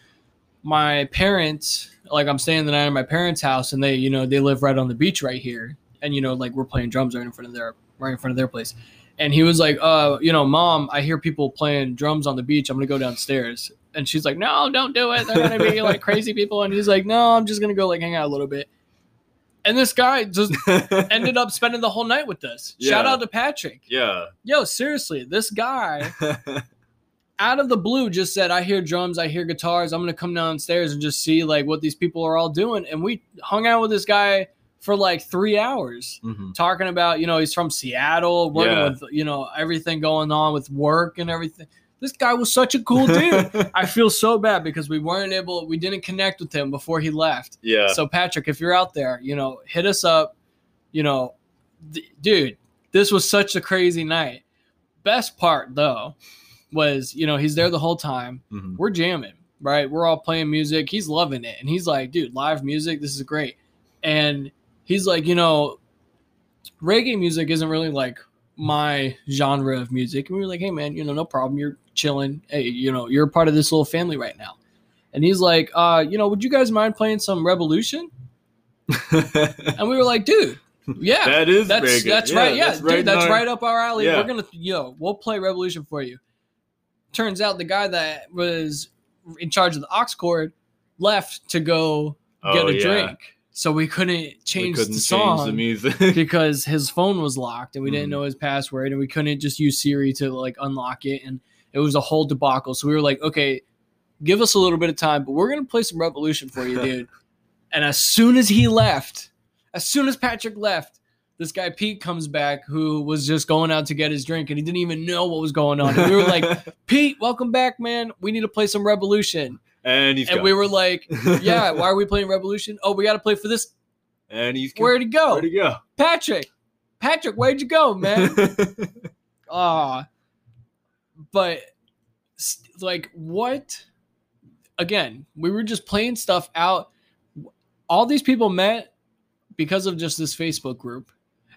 my parents, like, I'm staying the night at my parents' house, and they, you know, they live right on the beach right here, and you know, like, we're playing drums right in front of their, right in front of their place." And he was like, "Uh, you know, mom, I hear people playing drums on the beach. I'm gonna go downstairs." And she's like, "No, don't do it. They're gonna be like [laughs] crazy people." And he's like, "No, I'm just gonna go like hang out a little bit." And this guy just [laughs] ended up spending the whole night with us. Shout out to Patrick.
yeah.
Yo, seriously, this guy [laughs] out of the blue just said, I hear drums, I hear guitars. I'm gonna come downstairs and just see like what these people are all doing. And we hung out with this guy for like three hours
Mhm.
talking about, you know, he's from Seattle, working
Yeah.
with, you know, everything going on with work and everything. This guy was such a cool dude. [laughs] I feel so bad because we weren't able, we didn't connect with him before he left.
yeah.
So Patrick, if you're out there, you know, hit us up. You know, d- dude, this was such a crazy night. Best part though was, you know, he's there the whole time.
Mhm.
We're jamming, right? We're all playing music. He's loving it, and he's like, dude, live music, this is great. And he's like, you know, reggae music isn't really like my genre of music. And we were like, hey man, you know, no problem. You're chilling. Hey, you know, you're part of this little family right now. And he's like, uh, you know, would you guys mind playing some Rebelution? [laughs] And we were like, dude, yeah,
that is
that's
good.
that's right. Yeah,
that's
dude,
in
that's right up our alley.
Yeah.
We're gonna, yo, we'll play Rebelution for you. Turns out the guy that was in charge of the aux cord left to go get
Oh,
a
yeah.
drink, so we couldn't
We
change
couldn't
the
change
song
the music. [laughs]
because his phone was locked and we didn't
Mhm.
know his password and we couldn't just use Siri to like unlock it and it was a whole debacle. So we were like, okay, give us a little bit of time, but we're gonna play some Rebelution for you, dude. [laughs] and as soon as he left, as soon as Patrick left, this guy Pete comes back who was just going out to get his drink and he didn't even know what was going on. And we were like, [laughs] Pete, welcome back, man. We need to play some Rebelution.
And he's
and
gone.
we were like, [laughs] Yeah, why are we playing Rebelution? Oh, we gotta play for this.
and he's gone.
Where'd he go?
Where'd he go?
Patrick, Patrick, where'd you go, man? [laughs] Ah, but like what? Again, we were just playing stuff out. All these people met because of just this Facebook group,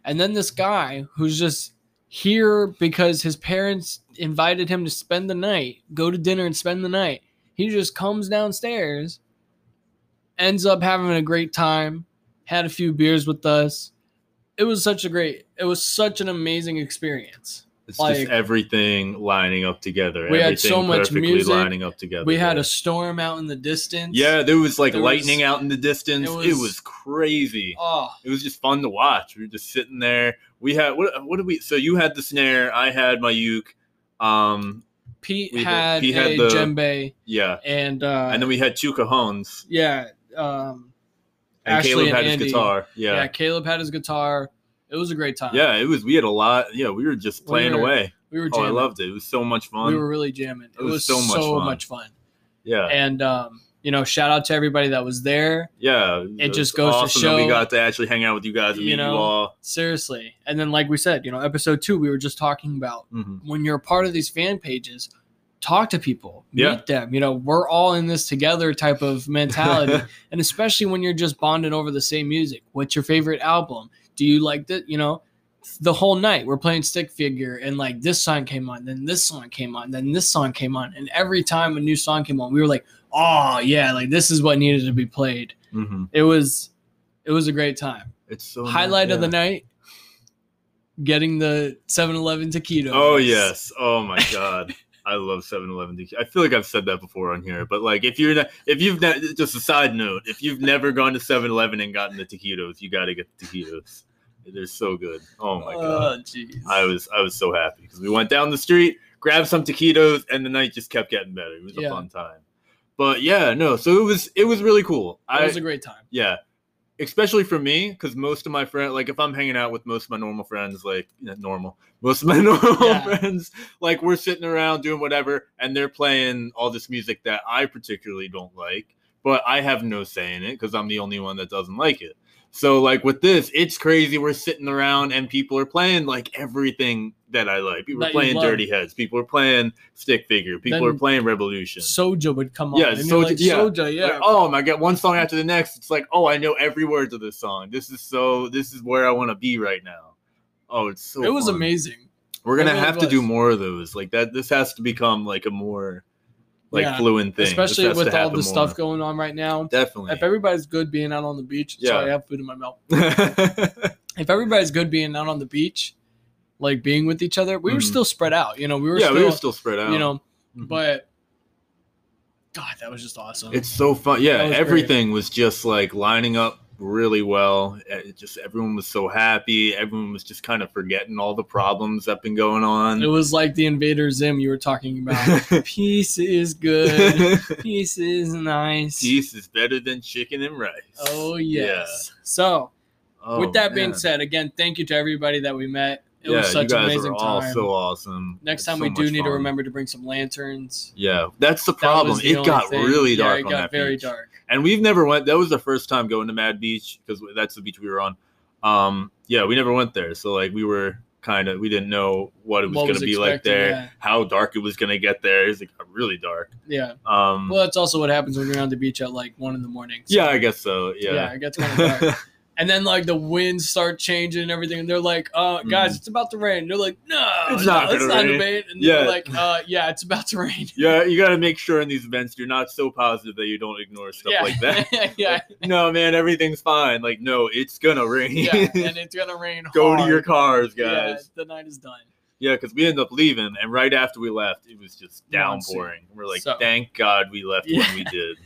and then this guy who's just here because his parents invited him to spend the night, go to dinner and spend the night. He just comes downstairs, ends up having a great time, had a few beers with us. It was such a great, it was such an amazing experience.
It's
Like-
just everything lining up together.
We had so much music.
lining up together.
We had
yeah.
a storm out in the distance.
yeah. There was like
There was-
lightning out in the distance.
it
It was,
was-
crazy.
Oh,
It was just fun to watch. We were just sitting there. We had what? What did we? So you had the snare. I had my uke. Um.
Pete
We had- Pete had
a
the-
djembe,
Yeah.
and uh,
and then we had two cajones.
yeah, um,
And
Ashley
Caleb
and
had
Andy.
his guitar.
yeah.
Yeah.
Caleb had his guitar. It was a great time.
Yeah. It was. We had a lot. Yeah. We were just
We
playing
were
away.
we were
Oh, I loved it. It was so much fun.
we were really jamming. It,
was
was,
so
so
much
much
fun.
fun.
yeah.
And um, you know, shout out to everybody that was there.
yeah.
it just goes to
show we got to actually hang out with you guys and
You
meet
know,
you all.
Seriously. And then, like we said, you know, episode two, we were just talking about
Mhm.
when you're a part of these fan pages, talk to people, meet
Yeah.
them. You know, we're all in this together type of [laughs] mentality. and especially when you're just bonding over the same music. What's your favorite album? Do you like that? You know, the whole night we're playing stick figure and like this song came on, then this song came on, then this song came on. And every time a new song came on, we were like, oh yeah, like this is what needed to be played.
Mhm.
It was it was a great time.
It's so
Highlight of the night, getting the 7-Eleven taquito.
Oh yes. Oh my god. [laughs] I love 7-Eleven. taquito. I feel like I've said that before on here, but like if you're not, if you've not, just a side note, if you've never gone to 7-Eleven and gotten the taquitos, you got to get the taquitos. They're so good. Oh my god.
Oh.
I was I was so happy because we went down the street, grabbed some taquitos, and the night just kept getting better. It was a fun time. But yeah, no. So it was it was really cool.
It
I
was a great time.
yeah especially for me because most of my friends like if i'm hanging out with most of my normal friends like normal most of my [laughs] normal
Yeah.
friends like we're sitting around doing whatever and they're playing all this music that i particularly don't like but i have no say in it because i'm the only one that doesn't like it So like with this, it's crazy. We're sitting around and people are playing like everything that I like. People
That
are playing. Dirty Heads. People are playing Stick Figure. People
Then
are playing Rebelution.
Soja would come on.
Yeah, Soja-
like,
yeah.
Soja, yeah.
Like, oh my god, one song after the next. It's like, oh, I know every word to this song. This is so. This is where I want to be right now. Oh, it's so.
it was
fun.
amazing.
We're gonna
really
have to do more of those. Like that. This has to become like a more like
Yeah,
fluent thing.
Especially with all the stuff
more.
going on right now.
Definitely.
If everybody's good being out on the beach,
Yeah.
sorry, I have food in my mouth. [laughs] If everybody's good being out on the beach, like being with each other, we were
Mhm.
still spread out. You know, we were
yeah,
still,
we were still spread out.
you know,
Mhm.
but God, that was just awesome.
It's so fun. Yeah, everything was just like lining up really well. Eh, it just everyone was so happy. Everyone was just kind of forgetting all the problems that been going on.
it was like the Invader Zim you were talking about. [laughs] Peace is good. Peace is nice.
Peace is better than chicken and rice.
Oh yes. So
Oh,
with that being said, again, thank you to everybody that we met. It
yeah,
was such
you
an
guys
amazing
were all
time.
so awesome.
Next time
so
we do need to remember to bring some lanterns.
Yeah, that's the
That
problem.
the
It got
thing.
really
Yeah,
dark
it
on
got
that
very
beach.
dark.
And we've never went. That was the first time going to Mad Beach because that's the beach we were on. Um, yeah, we never went there, so like we were kind of we didn't know what it was going to be like there,
yeah.
how dark it was going to get there. It got really dark.
Yeah.
Um,
Well, that's also what happens when you're on the beach at like one in the morning. So,
yeah, I guess so.
yeah,
Yeah,
it gets kind of dark. [laughs] and then like the winds start changing and everything, and they're like, "Uh, guys,
Mhm.
it's about to rain." They're like, "No,
It's
no,
not
it's not
rain."
a rain." And
Yeah.
they're like, "Uh, yeah, it's about to rain." [laughs]
yeah. You got to make sure in these events you're not so positive that you don't ignore stuff
yeah,
like that. [laughs]
yeah,
no, man, everything's fine. Like, no, it's gonna rain.
yeah, and [laughs] it's gonna rain.
Go to your cars, guys.
Yeah, the night is done.
Yeah, because we ended up leaving, and right after we left, it was just downpouring. We're like,
So-
thank God we left
Yeah.
when we did.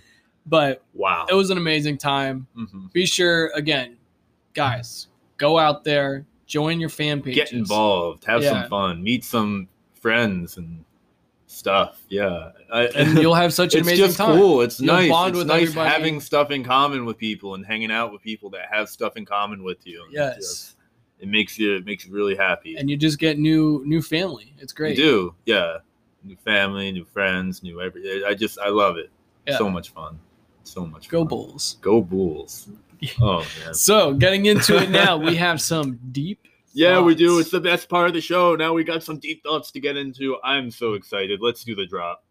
But
Wow.
it was an amazing time.
hmm
Be sure again, guys, go out there, join your fan pages.
Get involved, have
Yeah.
some fun, meet some friends and stuff. Yeah, I,
and [laughs] you'll have such an
it's
amazing
just
time.
cool. It's
You'll
nice. It's
with
nice
everybody.
having stuff in common with people and hanging out with people that have stuff in common with you. And
Yes.
just- it makes you it makes you really happy.
and you just get new new family. It's great.
You do, yeah. New family, new friends, new everything. I just I love it.
Yeah.
So much fun. So much
Go
fun.
Bulls.
Go Bulls. [laughs] Oh man.
So getting into it now, we have some deep. [laughs]
Yeah, we do. It's the best part of the show. Now we got some deep thoughts to get into. I'm so excited. Let's do the drop.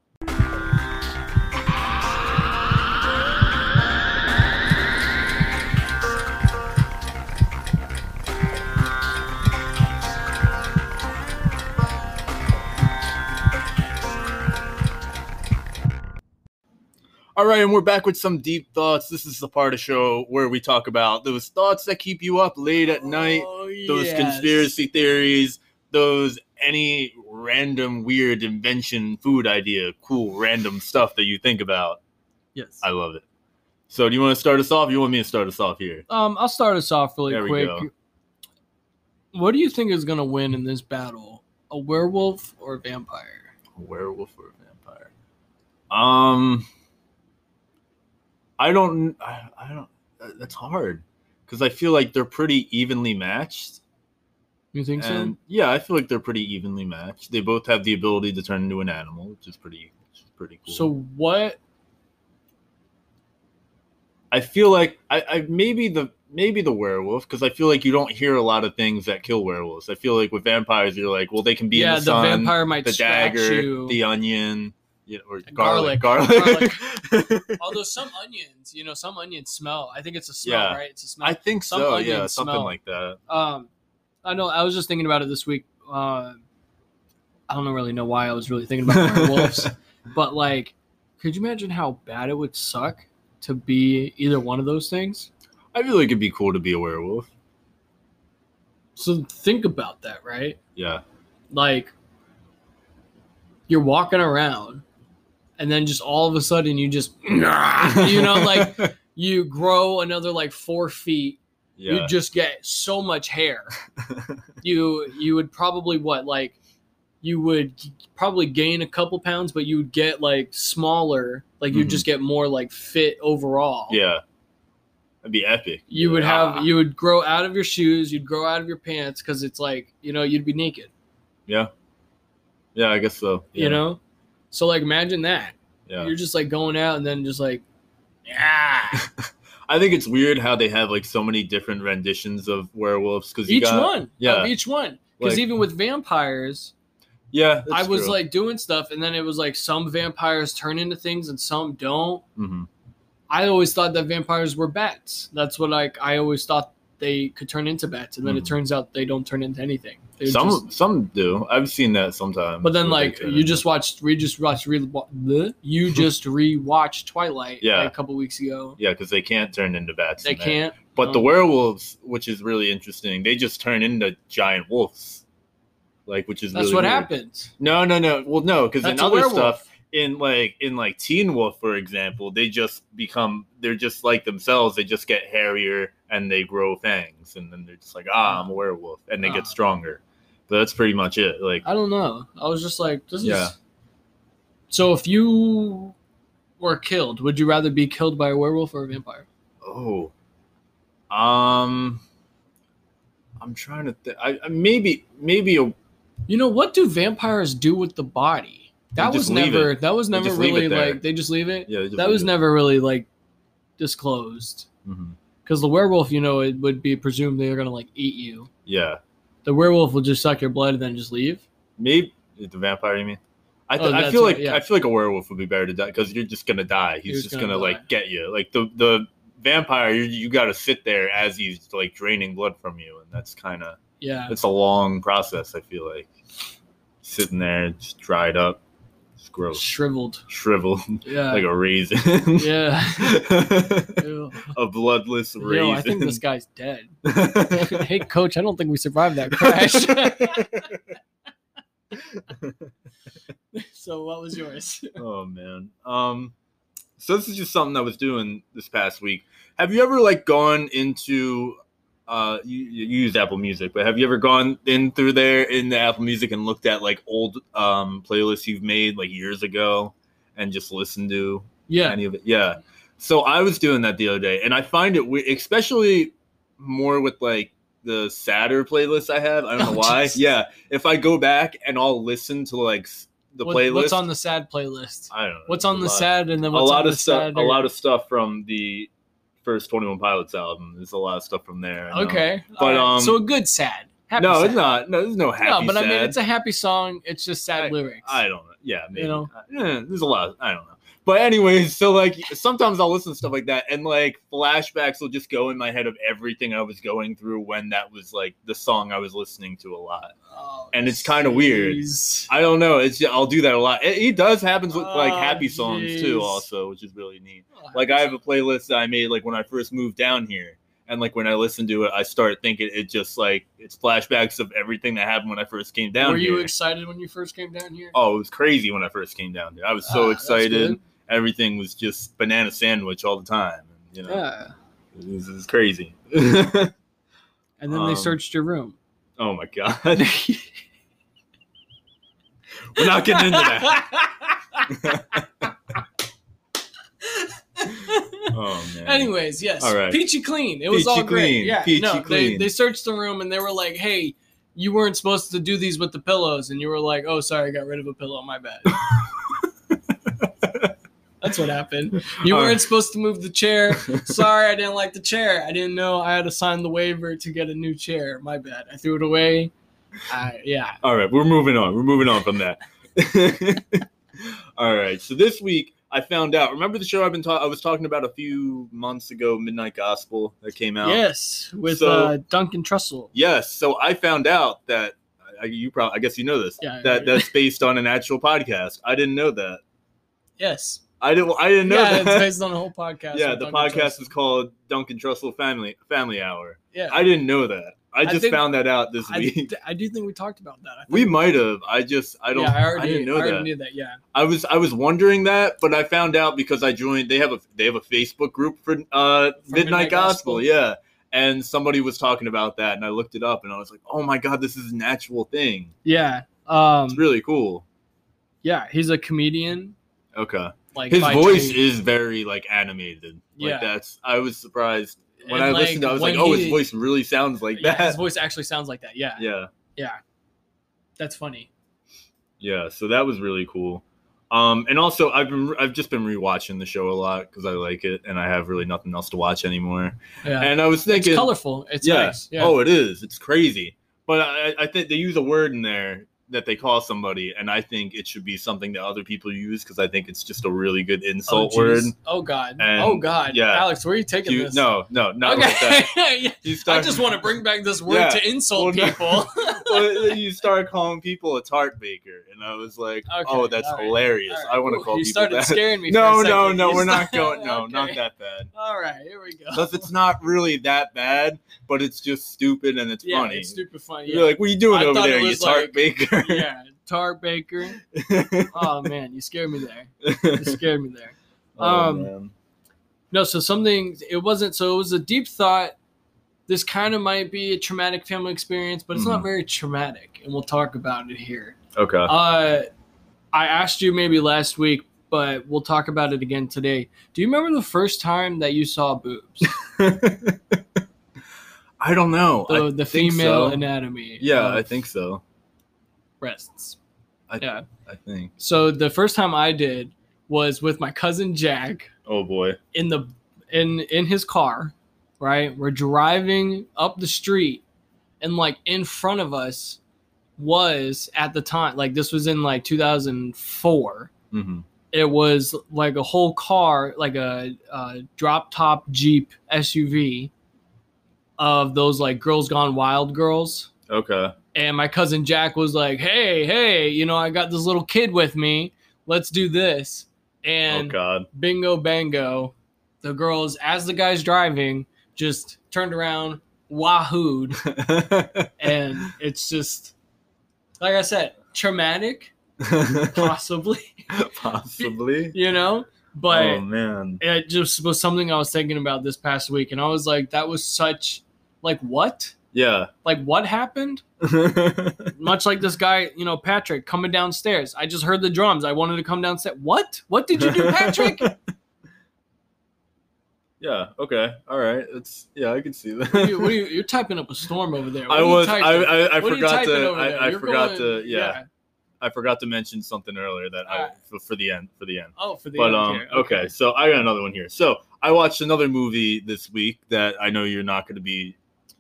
All right, and we're back with some deep thoughts. This is the part of the show where we talk about those thoughts that keep you up late at night,
Oh,
those
yes.
conspiracy theories, those any random weird invention, food idea, cool random stuff that you think about.
Yes.
I love it. So, do you want to start us off? You want me to start us off here?
Um, I'll start us off really
There
quick. What do you think is gonna win in this battle? A werewolf or a vampire?
A werewolf or a vampire? Um, I don't. I, I don't. that- That's hard because I feel like they're pretty evenly matched.
You think
And
so?
yeah, I feel like they're pretty evenly matched. They both have the ability to turn into an animal, which is pretty, which is pretty cool.
So what?
I feel like I, I maybe the maybe the werewolf because I feel like you don't hear a lot of things that kill werewolves. I feel like with vampires, you're like, well, they can be
yeah,
in
the,
the, sun,
vampire might
the dagger,
you.
the onion, you know, or
Garlic.
garlic, garlic. [laughs]
Although some onions, you know, some onions smell. I think it's a smell,
Yeah.
right? It's a smell.
I think
Some
so.
onions
Yeah, something
smell.
like that.
Um, I know. I was just thinking about it this week. Uh, I don't really know why I was really thinking about werewolves, [laughs] but like, could you imagine how bad it would suck to be either one of those things?
I feel like it'd be cool to be a werewolf.
So think about that, right?
Yeah,
Like, you're walking around, and then just all of a sudden you just, [laughs] you know, like [laughs] you grow another like four feet.
yeah,
You just get so much hair. you you would probably what like you would probably gain a couple pounds but you would get like smaller like you'd
Mhm.
just get more like fit overall
yeah. That'd be epic.
you would
Ah.
have you would grow out of your shoes you'd grow out of your pants because it's like you know you'd be naked
Yeah, yeah. I guess so. Yeah.
you know so like imagine that
yeah.
you're just like going out and then just like yeah [laughs]
I think it's weird how they have like so many different renditions of werewolves because
Each one,
yeah.
each one. Because
Like-
even with vampires,
yeah.
I was
true.
like doing stuff, and then it was like some vampires turn into things and some don't.
Mhm.
I always thought that vampires were bats. That's what like I always thought they could turn into bats, and then it
Mhm.
turns out they don't turn into anything.
Some
just-
some do. I've seen that sometimes.
but then like you just watched, we just watched, re- you [laughs] just rewatched Twilight
Yeah.
like, a couple weeks ago.
yeah, because they can't turn into bats.
They
in
can't.
But the
um,
werewolves, which is really interesting, they just turn into giant wolves. Like, which is
That's
really
what
weird.
happens.
No, no, no. Well, no, because in other stuff, in like in like Teen Wolf, for example, they just become they're just like themselves. They just get hairier and they grow fangs, and then they're just like, ah, I'm a werewolf, and they
Ah.
get stronger. But that's pretty much it. Like,
I don't know. I was just like, this
Yeah.
is. So if you were killed, would you rather be killed by a werewolf or a vampire?
oh, um, I'm trying to think. I, I maybe maybe a
You know what do vampires do with the body? That was never.
it.
That was never
just leave it
really like they just leave it.
yeah. just
That was
it.
never really like disclosed because the werewolf, you know, it would be presumed they're gonna like eat you.
Yeah,
The werewolf will just suck your blood and then just leave.
maybe the vampire. You mean? I, oh, th-
Oh,
I feel
what-
like
yeah.
I feel like a werewolf would be better to die because you're just gonna die. He's just
just
gonna,
gonna
like get you. Like the the vampire, you you got to sit there as he's like draining blood from you, and that's kind of
Yeah.
it's a long process. I feel like sitting there just dried up, it's gross,
Shriveled.
shriveled
Yeah. [laughs]
like a raisin. [laughs]
yeah.
A bloodless raisin.
Yo, I think this guy's dead. [laughs] hey, coach, I don't think we survived that crash. so, what was yours?
oh man. Um so this is just something I was doing this past week. Have you ever like gone into uh you, you use Apple Music, but have you ever gone in through there in the Apple Music and looked at like old um playlists you've made like years ago and just listened to
Yeah.
any of it? Yeah. So I was doing that the other day and I find it especially more with like the sadder playlists I have. I don't [laughs] know
Oh,
why.
jeez.
Yeah. If I go back and I'll listen to like the
What-
playlist
What's on the sad playlist?
I don't know.
What's on the
lot.
sad and then
A lot
on
of
the
stuff. A lot of stuff from the first Twenty One Pilots album. There's a lot of stuff from there.
Okay.
But,
alright.
um,
so a good sad. Happy
no,
sad.
it's not. No, there's no happy.
No, but I mean, it's a happy song. It's just sad
I-
lyrics.
I don't know. Yeah, maybe.
know?
Eh, there's a lot. I don't know. But anyways, so like sometimes I'll listen to stuff like that, and like flashbacks will just go in my head of everything I was going through when that was like the song I was listening to a lot.
Oh,
And it's kinda weird. I don't know. It's I'll do that a lot. It, it does happens with like
Oh,
happy songs too, also, which is really neat.
Oh,
like I have a playlist that I made like when I first moved down here, and like when I listen to it, I start thinking it just like it's flashbacks of everything that happened when I first came down
Were
here.
you excited when you first came down here?
oh, it was crazy when I first came down here. I was
Ah,
so
that's
excited. Everything was just banana sandwich all the time. You know,
Yeah.
it, was, it was crazy. [laughs]
And then they
Um,
searched your room.
oh my god, [laughs] we're not getting into that. [laughs] Oh man.
Anyways, yes.
All right.
Peachy clean. It was
Peachy
all great. Yeah.
Peachy
no, They,
clean.
they searched the room and they were like, hey, you weren't supposed to do these with the pillows. And you were like, oh, sorry, I got rid of a pillow. On my bad. That's what happened. [laughs] You weren't
right.
supposed to move the chair. [laughs] Sorry, I didn't like the chair. I didn't know I had to sign the waiver to get a new chair. My bad. I threw it away. I, yeah.
All right, we're moving on. We're moving on from that. [laughs] All right. So this week I found out. Remember the show I've been talking? I was talking about a few months ago, Midnight Gospel that came out.
Yes, with
So-
uh, Duncan Trussell.
Yes. So I found out that I, you probably, I guess you know this.
Yeah,
That that's based on an actual podcast. I didn't know that.
Yes.
I didn't. I didn't know
yeah,
that.
it's based [laughs] on a whole podcast.
yeah, the
Duncan
podcast
Trussell.
is called Duncan Trussell Family Family Hour.
Yeah.
I didn't know that. I
I
just
think-
found that out this
I,
week.
I do think we talked about that. I think
we might have. I just I don't.
yeah, I already,
didn't know that.
I already
that.
knew that. Yeah.
I was I was wondering that, but I found out because I joined. They have a they have a Facebook group for uh, Midnight,
Midnight
Gospel,
Gospel.
yeah. And somebody was talking about that, and I looked it up, and I was like, "Oh my god, this is an actual thing!
Yeah. Um.
It's really cool."
Yeah. He's a comedian.
Okay,
Like
his voice
trade.
is very like animated. Like
Yeah.
that's. I was surprised when
And,
I listened. to it, I was like, "Oh,
he-
his voice really sounds like
Yeah,
that."
his voice actually sounds like that. Yeah.
yeah,
Yeah. That's funny.
yeah. So that was really cool. Um, and also I've been I've just been rewatching the show a lot because I like it and I have really nothing else to watch anymore.
Yeah.
And I was
it's
thinking,
colorful. It's
yeah.
nice. Yeah.
Oh, it is. It's crazy. But I, I think they use a word in there that they call somebody, and I think it should be something that other people use because I think it's just a really good
oh,
insult
jeez.
word.
Oh god.
And,
oh god.
yeah.
Alex, where are you taking
You-
this?
no, no, not like that.
Okay. [laughs] Yeah.
You
I just want to bring back this word
Yeah.
to insult
Well,
people. [laughs]
well, [laughs] you start calling people a tart baker, and I was like,
Okay,
"Oh, that's
right,
hilarious!
Right.
I want to call
You
people
started
that."
scaring me.
no, no, no,
You
we're not going. No, not that bad.
All right, here we go.
Because it's not really that bad, but it's just stupid and it's
yeah,
funny.
it's stupid funny.
You're
Yeah.
like, "What are you doing
I
over there, you tart
like-
baker?" [laughs]
yeah, Tar Baker. Oh man, you scared me there. You [laughs] scared me there.
Oh,
Um,
man.
No, so something it wasn't so it was a deep thought. This kind of might be a traumatic family experience, but it's not
Mhm.
very traumatic, and we'll talk about it here.
Okay.
Uh, I asked you maybe last week, but we'll talk about it again today. Do you remember the first time that you saw boobs? [laughs]
I don't know.
The, the female
so.
anatomy.
Yeah,
of
I think so.
Breasts.
I,
Yeah.
I think.
So the first time I did was with my cousin Jack
Oh boy.
in the in in his car, right? We're driving up the street and like in front of us was at the time like this was in like 2004
hmm
it was like a whole car like a, a drop top jeep suv of those like girls gone wild girls
Okay.
And my cousin jack was like hey hey you know i got this little kid with me. Let's do this. And
oh God.
bingo bango the girls as the guy's driving just turned around wahooed. [laughs] And it's just like i said traumatic [laughs] possibly.
Possibly. [laughs]
you know? But
oh man.
it just was something i was thinking about this past week. And i was like that was such like what
Yeah.
like what happened [laughs] much like this guy you know patrick coming downstairs i just heard the drums i wanted to come downstairs what what did you do patrick [laughs]
yeah. Okay. All right. It's yeah. I can see that.
what are you, what are you, [laughs] you're typing up a storm over there What
I was. I. I, I
are
forgot to. I, I forgot
going-
to. Yeah, I forgot to mention something earlier that I for, for the end. For the end.
oh for the
But
end
um.
here.
Okay. So I got another one here. So I watched another movie this week that I know you're not going to be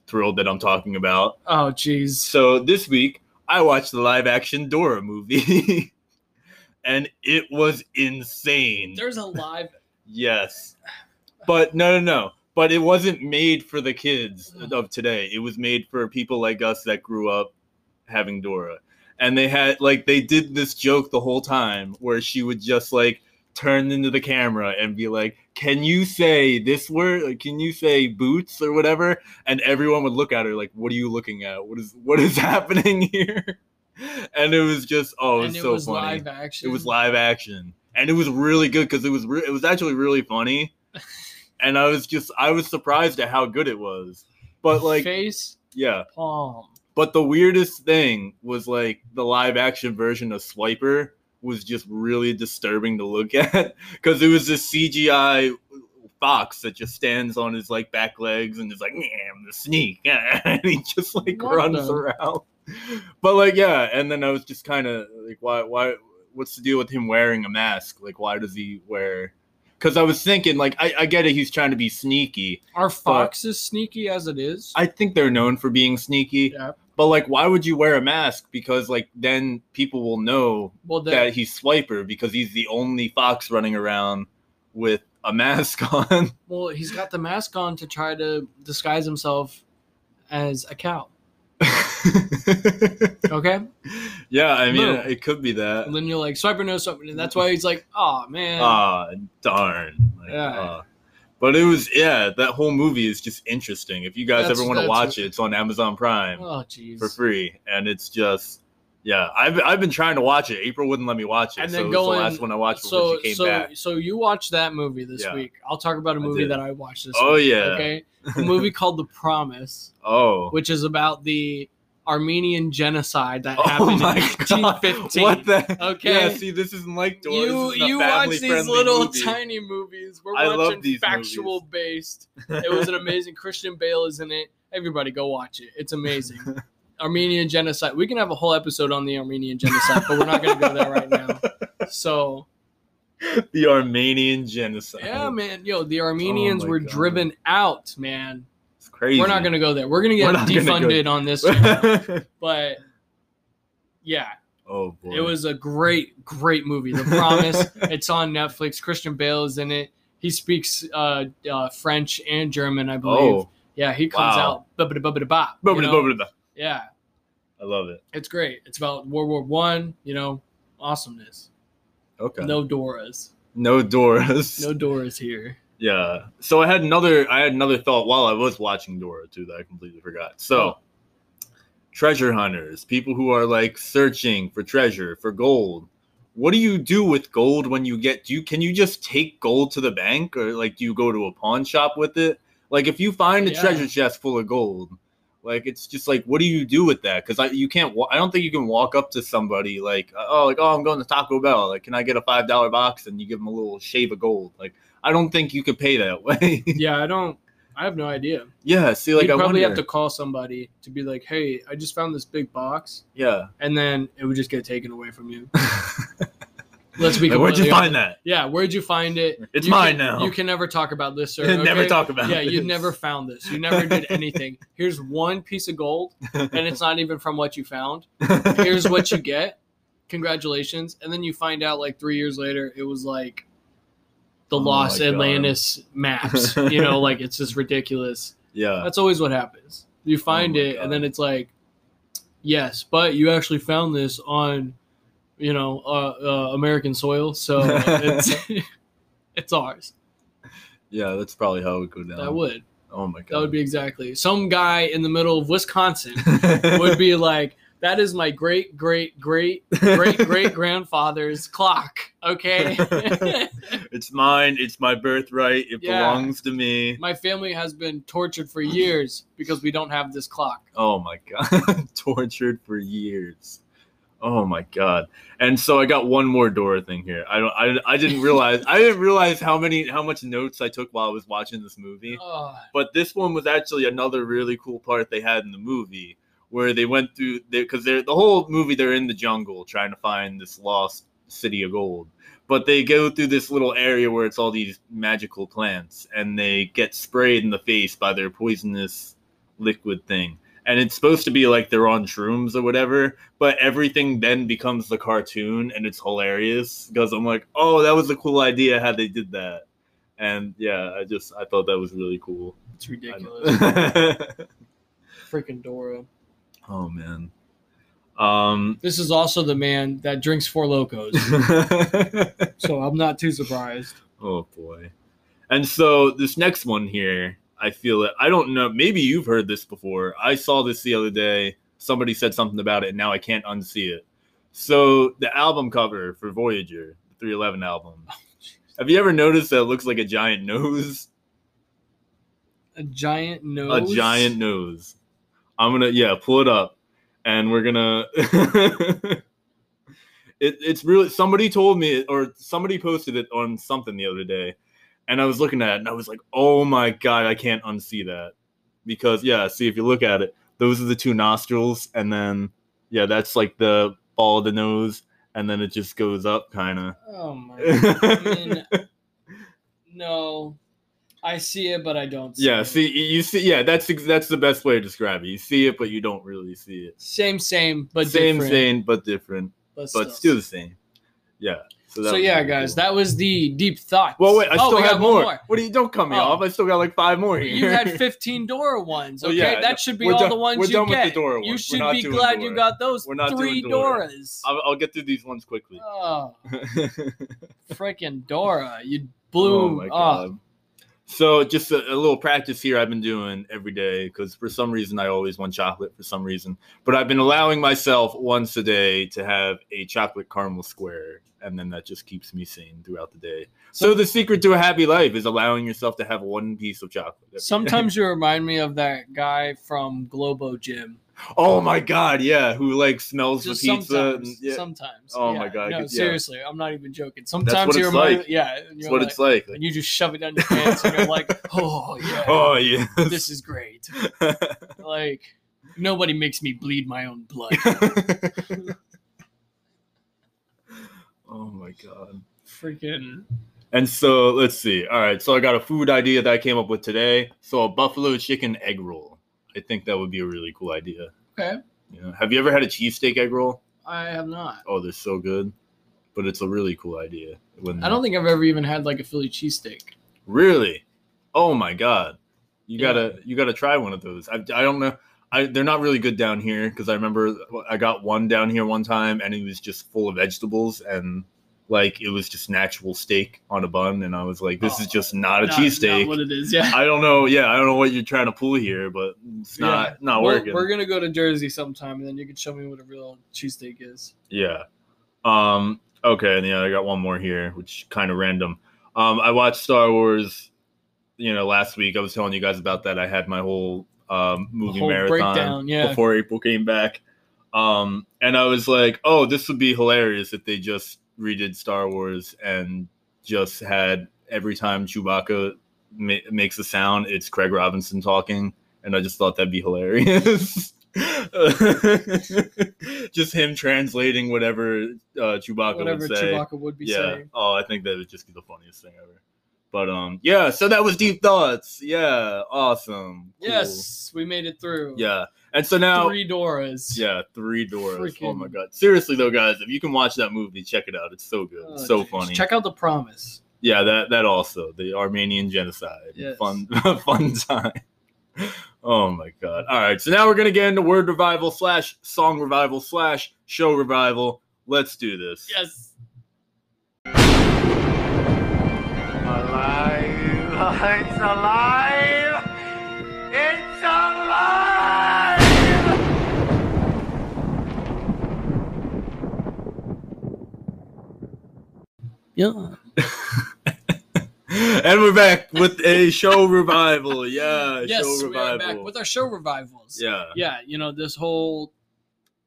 thrilled that I'm talking about.
oh jeez
So this week I watched the live action Dora movie, [laughs] and it was insane.
there's a live
Yes. But no, no, no. But it wasn't made for the kids mm. of today. It was made for people like us that grew up having Dora. And they had, like, they did this joke the whole time where she would just, like, turn into the camera and be like, Can you say this word? Like, Can you say boots or whatever? And everyone would look at her like, What are you looking at? What is what is [laughs] happening here? And it was just, oh, it was
it
so
was
funny.
live action
It was live action, and it was really good because it was re- it was actually really funny, [laughs] and I was just I was surprised at how good it was. But like,
face
yeah.
palm
But the weirdest thing was like the live action version of Swiper was just really disturbing to look [laughs] at because it was this CGI fox that just stands on his like back legs and is like, yeah, I'm the sneak, [laughs] and he just like runs around. But like, yeah, and then I was just kind of like, why, why, what's the deal with him wearing a mask? Like, why does he wear? Because I was thinking, like, I, I get it, he's trying to be sneaky.
are foxes sneaky as it is
I think they're known for being sneaky.
yeah
But like, why would you wear a mask? Because like then people will know
well
that
that,
he's Swiper because he's the only fox running around with a mask [laughs] on.
well he's got the mask on to try to disguise himself as a cow [laughs] okay
yeah, I mean, it could be that.
and then you're like swiper knows something and that's why he's like oh man
Ah, darn. Like,
Yeah.
ah. But it was yeah, that whole movie is just interesting. If you guys
That's-
ever want to watch it, it's on Amazon Prime
oh
for free, and it's just. Yeah, I've, I've been trying to watch it. April wouldn't let me watch it,
And
so
then
it was the last one I watched before
so
she came
so
back.
so you watched that movie this
Yeah.
week i'll talk about a movie
did.
that i watched this
Oh,
week
yeah.
okay [laughs] a movie called the promise
Oh,
which is about the armenian genocide that [laughs]
oh
happened in
god!
1915
What the?
Okay.
Yeah, see, this isn't like Dora.
you you watch these little
movie.
tiny movies. We're
I
watching factual based. [laughs] It was an amazing. Christian Bale is in it. Everybody go watch it. It's amazing. [laughs] Armenian genocide. We can have a whole episode on the Armenian genocide, but we're not going to go there right now. So
the Armenian genocide.
yeah, man, yo, the Armenians
Oh
were
God.
driven out, man.
Crazy.
We're not gonna go there. We're gonna
We're
get
not go-
defunded on this, [laughs] channel, but yeah,
oh boy.
it was a great, great movie. The Promise. [laughs] it's on Netflix. Christian Bale is in it. He speaks uh, uh, French and German, I believe.
Oh,
Yeah, he comes
Wow.
out. you know? Yeah,
I love it.
it's great. It's about World War One. You know, awesomeness.
Okay.
No Doras.
No Doras.
No Doras here.
Yeah. So I had another I had another thought while I was watching Dora too that I completely forgot. So oh. treasure hunters, people who are like searching for treasure, for gold. What do you do with gold when you get do you can you just take gold to the bank or like do you go to a pawn shop with it? Like if you find a
Yeah.
treasure chest full of gold, like it's just like what do you do with that? Cuz I you can't I don't think you can walk up to somebody like oh like oh I'm going to Taco Bell, like can I get a $5 box and you give them a little shave of gold? Like I don't think you could pay that [laughs] way.
Yeah, I don't. I have no idea.
yeah, see, like
You'd
I
probably
wonder.
have to call somebody to be like, "Hey, I just found this big box,"
yeah.
and then it would just get taken away from you. [laughs] Let's be
Like, where'd you find
honest.
that?
Yeah, where'd you find it?
It's
You
mine
can-
now.
You can never talk about this, sir. [laughs]
Never talk about it.
Yeah, you never found this. You never did anything. Here's one piece of gold, and it's not even from what you found. Here's what you get. Congratulations. And then you find out like three years later, it was like the
Oh
Los. Atlantis maps. you know, like it's just [laughs] ridiculous.
yeah.
That's always what happens. You find
my
it,
God.
and then it's like, yes, but you actually found this on, you know, uh, uh, American soil, so [laughs] it's [laughs] it's ours.
Yeah, that's probably how it would go down.
That would
Oh my god.
that would be exactly. Some guy in the middle of Wisconsin would be like, "That is my great great great great great [laughs] grandfather's clock." Okay. [laughs]
it's mine. It's my birthright. It
Yeah.
belongs to me.
My family has been tortured for years because we don't have this clock.
Oh my god. [laughs] Tortured for years. Oh my god. And so I got one more Dora thing here. I don't I, I didn't realize I didn't realize how many how much notes I took while I was watching this movie.
Oh,
But this one was actually another really cool part they had in the movie where they went through because they're the whole movie they're in the jungle trying to find this lost city of gold. But they go through this little area where it's all these magical plants and they get sprayed in the face by their poisonous liquid thing. And it's supposed to be like they're on shrooms or whatever, but everything then becomes the cartoon and it's hilarious because I'm like, oh, that was a cool idea how they did that. And yeah, I just I thought that was really cool.
it's ridiculous. [laughs] Freaking Dora.
Oh man. Um
This is also the man that drinks Four Lokos, [laughs] so I'm not too surprised.
Oh boy. And so this next one here, I feel it. I don't know. Maybe you've heard this before. I saw this the other day. Somebody said something about it, and now I can't unsee it. So the album cover for Voyager, the 311 album. Have you ever noticed that it looks like a giant nose?
A giant nose.
A giant nose. I'm gonna yeah, pull it up, and we're gonna. [laughs] it, it's really somebody told me or somebody posted it on something the other day, and I was looking at it and I was like, oh my god, I can't unsee that because yeah, see if you look at it, those are the two nostrils, and then yeah, that's like the ball of the nose, and then it just goes up kind of.
Oh my. [laughs] I mean, no, I see it, but I don't. See
yeah,
it.
see you see yeah, that's that's the best way to describe it. You see it, but you don't really see it.
Same, same, but
same,
different,
same, but different,
but,
but still the same. Yeah. So,
So yeah, guys,
cool.
that was the deep thoughts.
Well, wait, I
Oh,
still have
one
more. What do you? Don't cut me
Oh.
off. I still got like five more here.
You had [laughs] 15 Dora ones.
Well,
Okay,
yeah,
that should be all
done-
the ones
we're
you
done with
get.
the Dora
you
ones. We're
should be glad
Dora.
you got those
We're not
three
Dora.
Doras.
I'll, I'll get through these ones quickly.
Oh, [laughs] freaking Dora! You
oh
blew.
my
Oh,
god. So just a, a little practice here I've been doing every day because for some reason I always want chocolate for some reason. But I've been allowing myself once a day to have a chocolate caramel square, and then that just keeps me sane throughout the day. So the secret to a happy life is allowing yourself to have one piece of chocolate.
Sometimes [laughs] you remind me of that guy from Globo Gym.
Oh my god, yeah, who like smells
Just
the pizza?
sometimes.
and- yeah,
Sometimes.
Oh
yeah.
my God,
No,
yeah.
seriously, I'm not even joking. Sometimes you
it's
remind
like.
yeah,
that's
you're
what
like,
it's like.
and you just shove it down your pants, and you're like, [laughs] oh yeah,
Oh yeah,
this is great. [laughs] Like nobody makes me bleed my own blood. [laughs]
oh my my god.
Freaking
And so let's see. All right, so I got a food idea that I came up with today. So a buffalo chicken egg roll. I think that would be a really cool idea.
okay.
You know, have you ever had a cheesesteak egg roll?
I have not.
Oh, they're so good. But it's a really cool idea. When
I don't think I've ever even had like a Philly cheesesteak.
really. Oh my god, you
Yeah.
gotta you gotta try one of those. I, I don't know. I they're not really good down here because I remember I got one down here one time and it was just full of vegetables and like it was just natural steak on a bun and I was like, this is
Oh,
just not a cheesesteak.
not What it is? Yeah.
I don't know. Yeah, I don't know what you're trying to pull here, but it's not
Yeah.
not
We're-
working.
We're gonna go to Jersey sometime, and then you can show me what a real cheesesteak is.
Yeah. Um. Okay. And yeah, I got one more here, which kind of random. Um. I watched Star Wars. You know, last week I was telling you guys about that. I had my whole um movie
whole
marathon
breakdown, yeah.
before April came back. Um. And I was like, oh, this would be hilarious if they just redid Star Wars and just had every time Chewbacca ma- makes a sound, it's Craig Robinson talking, and I just thought that'd be hilarious. [laughs] just him translating whatever uh, Chewbacca
Whatever
would say.
Chewbacca would be
yeah.
saying.
Oh, I think that would just be the funniest thing ever. But um, yeah. So that was deep thoughts. Yeah. Awesome. Cool.
Yes, we made it through.
Yeah. And so now.
Three Doras.
Yeah, three doors. Oh my god! Seriously though, guys, if you can watch that movie, check it out. It's so good,
Oh,
It's so
geez.
funny.
Check out the promise.
Yeah, that that also the Armenian genocide.
Yes.
Fun [laughs] fun time. Oh my god! All right, so now we're gonna get into word revival slash song revival slash show revival. Let's do this.
Yes.
Alive! [laughs] It's alive!
Yeah. [laughs]
and we're back with a show revival. Yeah,
yes,
show
we are
revival.
back with our show revivals.
yeah,
Yeah, you know this whole.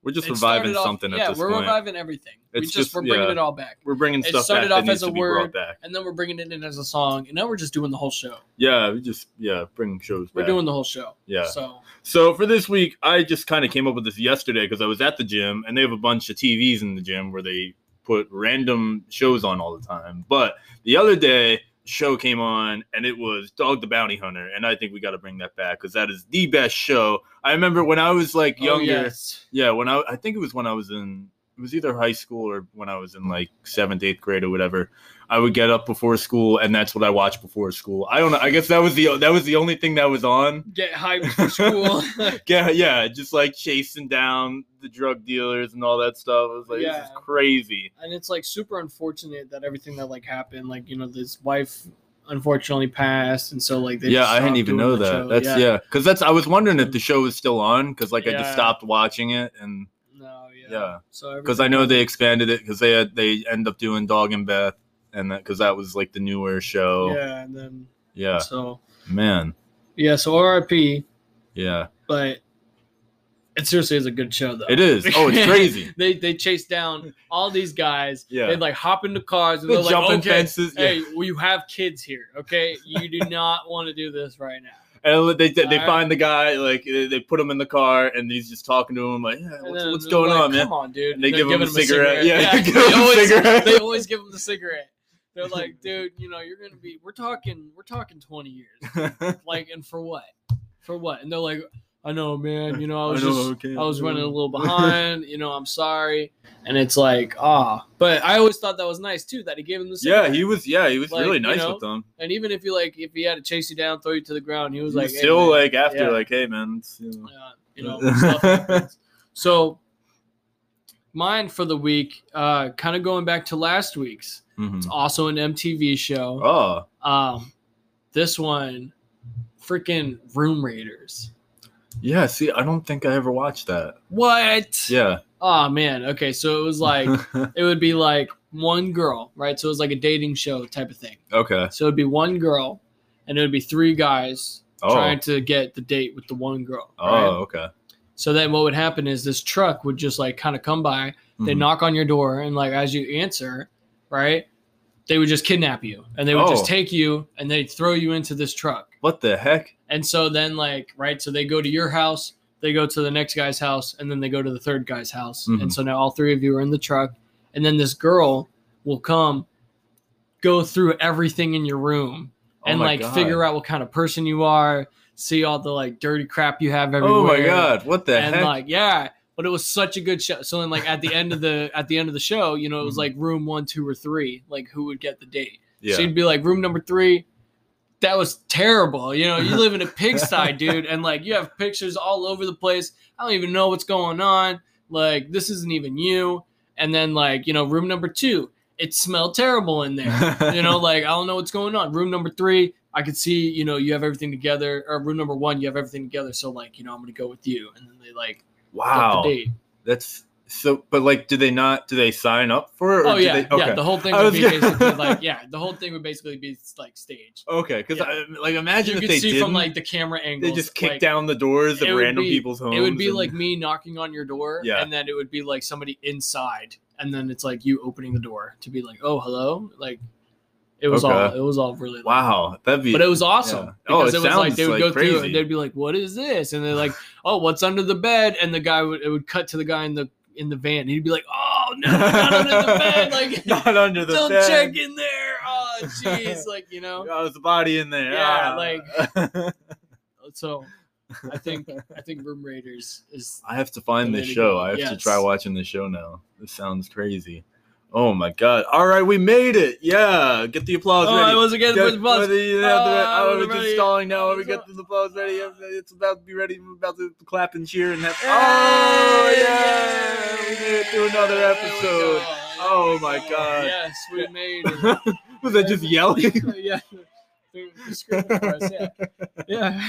we're just reviving
off-
something
Yeah,
at this point.
we're
point.
reviving everything. we
It's
just,
just-
we're bringing
yeah.
it all back,
We're bringing
It
stuff
started
back
off
that
as
needs
a
to be
word.
brought back.
and then we're bringing it in as a song, and now we're just doing the whole show.
Yeah, we just yeah bring shows
We're
back.
doing the whole show.
yeah.
So
So for this week, I just kind of came up with this yesterday because I was at the gym and they have a bunch of TVs in the gym where they put random shows on all the time. But the other day, show came on and it was Dog the Bounty Hunter, and I think we got to bring that back because that is the best show. I remember when I was like
oh,
younger.
yes.
Yeah, when I I think it was when I was in it was either high school or when I was in like seventh, eighth grade or whatever. I would get up before school and that's what I watched before school. I don't know. I guess that was the that was the only thing that was on.
get hyped for school. [laughs]
Yeah, yeah, just like chasing down the drug dealers and all that stuff. It was like this is crazy.
and it's like super unfortunate that everything that like happened, like you know, this wife unfortunately passed, and so like they
yeah,
just
I
didn't
even know that.
show.
That's yeah, because that's I was wondering if the show was still on because like I just stopped watching it and
No, yeah.
Yeah.
So
because I know they expanded it because they had they end up doing Dog and Beth and that because that was like the newer show.
Yeah, and then
yeah,
so
man,
yeah, so RIP,
yeah,
but it seriously is a good show though.
it is. Oh, it's [laughs] crazy.
they they chase down all these guys.
Yeah.
They like hop into cars and
The
they're like,
jumping
okay,
fences. Yeah.
hey, well, you have kids here, okay? You do [laughs] not want to do this right now.
And they they, they
Alright.
find the guy like they they put him in the car and he's just talking to him like, yeah, what's, what's going
like,
on, man?
Come on, dude.
And they give him a
giving
cigarette. Yeah, [laughs]
Yeah, they, always,
cigarette.
they always give him the cigarette. They're like, [laughs] dude, you know, you're gonna be. We're talking. We're talking 20 years. [laughs] Like, and for what? For what? And they're like, I know, man. You know, I [laughs] was
I know,
just,
okay.
I was running a little behind. You know, I'm sorry. And it's like, ah. But I always thought that was nice too that he gave him the
yeah, he was. Yeah, he was
Like,
really
you
nice
know,
with them.
And even if you like, if he had to chase you down, throw you to the ground, he was
He
like,
was
"Hey,
still
man."
like after
Yeah.
like, hey man, you know.
Yeah, you know, stuff happens. So mine for the week, uh, kind of going back to last week's.
Mhm.
It's also an MTV show.
Oh,
Um, this one, freaking Room Raiders.
yeah. See, I don't think I ever watched that.
What?
Yeah.
Oh man. Okay, so it was like [laughs] it would be like one girl, right? So it was like a dating show type of thing.
okay.
So it'd be one girl, and it would be three guys
Oh.
trying to get the date with the one girl.
Oh,
right?
okay.
So then what would happen is this truck would just like kind of come by, they
Mhm.
knock on your door, and like as you answer, right, they would just kidnap you and they would
Oh.
just take you and they'd throw you into this truck.
What the heck?
And so then like right, so they go to your house, they go to the next guy's house, and then they go to the third guy's house.
Mhm.
And so now all three of you are in the truck, and then this girl will come, go through everything in your room,
Oh
and
my
like
God.
figure out what kind of person you are, see all the like dirty crap you have everywhere.
Oh my god, what the heck?
and
heck?
like yeah but it was such a good show so then like at the end of the at the end of the show you know it was
Mhm.
like room one two or three like who would get the date
yeah.
so you'd be like room number three that was terrible you know you live in a [laughs] pigsty dude and like you have pictures all over the place i don't even know what's going on like this isn't even you and then like you know room number two it smelled terrible in there you know, [laughs] like I don't know what's going on. Room number three, I could see, you know, you have everything together. Or room number one, you have everything together. So like, you know, I'm gonna go with you. And then they like
wow.
the.
That's so but like do they not do they sign up for it? or
Oh yeah,
they, okay.
yeah. The whole thing would be
gonna-
basically [laughs] like, yeah, the whole thing would basically be like staged.
Okay, because
Yeah.
like imagine
You
if
could
they
see
didn't,
from like the camera angle.
they just kick down the doors of random
be-
people's homes.
It would be
and-
like me knocking on your door,
Yeah.
and then it would be like somebody inside, and then it's like you opening the door to be like, "Oh, hello!" Like it was all it was all really
wow, that'd be
But it was awesome
Yeah. Oh,
because
it
it, was like they would
like,
go through
crazy.
it and they'd be like, "What is this?" And they're like, "Oh, what's under the bed?" And the guy would it would cut to the guy in the in the van. He'd be like, "Oh no, not under the bed! [laughs] Like,
not under the
don't
bed.
check in there! Oh, jeez! Like, you know."
Oh, there's a body in there.
Yeah,
Ah.
like- [laughs] So, I think I think Room Raiders is
I have to find this show. I have to try watching the show now. This sounds crazy. Oh my god! All right, we made it. Yeah, get the applause
Oh,
ready.
I wasn't getting
Get-
the buzz.
whether you have the-
Oh,
oh,
we're
we're just stalling now.
Oh,
get the applause ready. Uh, it's about to be ready. We're about to clap and cheer and have.
Yay!
Oh yeah! We made it through another episode. Oh my.
Oh,
god.
Yes, we made [laughs] it.
Was that just yelling? [laughs]
yeah. They're screaming for us, yeah. [laughs] Yeah.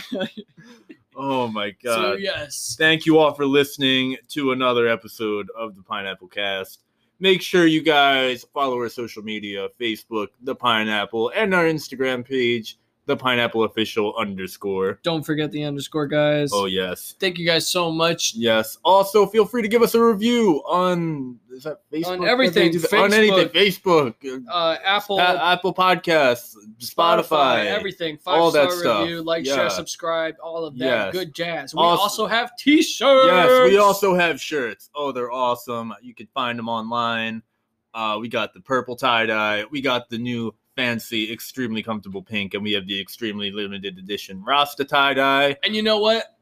Oh my god!
so yes.
Thank you all for listening to another episode of the Pineapple Cast. Make sure you guys follow our social media Facebook, The Pineapple, and our Instagram page, The Pineapple Official underscore.
Don't forget the underscore guys.
Oh, yes.
Thank you guys so much.
Yes. Also, feel free to give us a review on is that Facebook?
On everything,
they- On anything. Facebook,
Uh, Apple,
A- Apple Podcasts, Spotify,
everything. Five
all that stuff.
review, like,
Yeah.
share, subscribe, all of that.
Yes.
Good jazz. We
Also-
also, have t-shirts.
Yes, we also have shirts. Oh, they're awesome. You can find them online. Uh, we got the purple tie dye. We got the new fancy, extremely comfortable pink, and we have the extremely limited edition Rasta tie dye.
And you know what?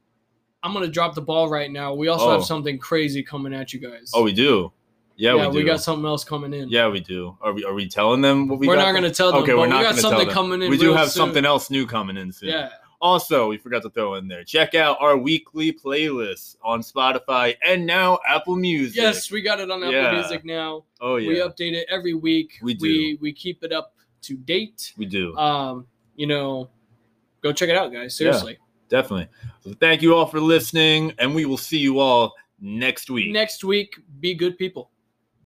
I'm gonna drop the ball right now. We also
Oh.
have something crazy coming at you guys.
Oh, we do. Yeah,
yeah,
we do.
got something else coming in.
yeah, we do. Are we? Are we telling them what we?
We are
got
not gonna tell them.
Okay, we're
we
not
got
gonna tell
something
them.
coming in.
We do have
soon.
something else new coming in soon.
Yeah.
Also, we forgot to throw in there. Check out our weekly playlist on Spotify and now Apple Music.
Yes, we got it on Apple
Yeah.
Music now.
Oh yeah.
We update it every week.
We do.
We, we keep it up to date.
we do.
Um, you know, go check it out, guys. Seriously.
Definitely. So thank you all for listening, and we will see you all next week.
Next week, be good people.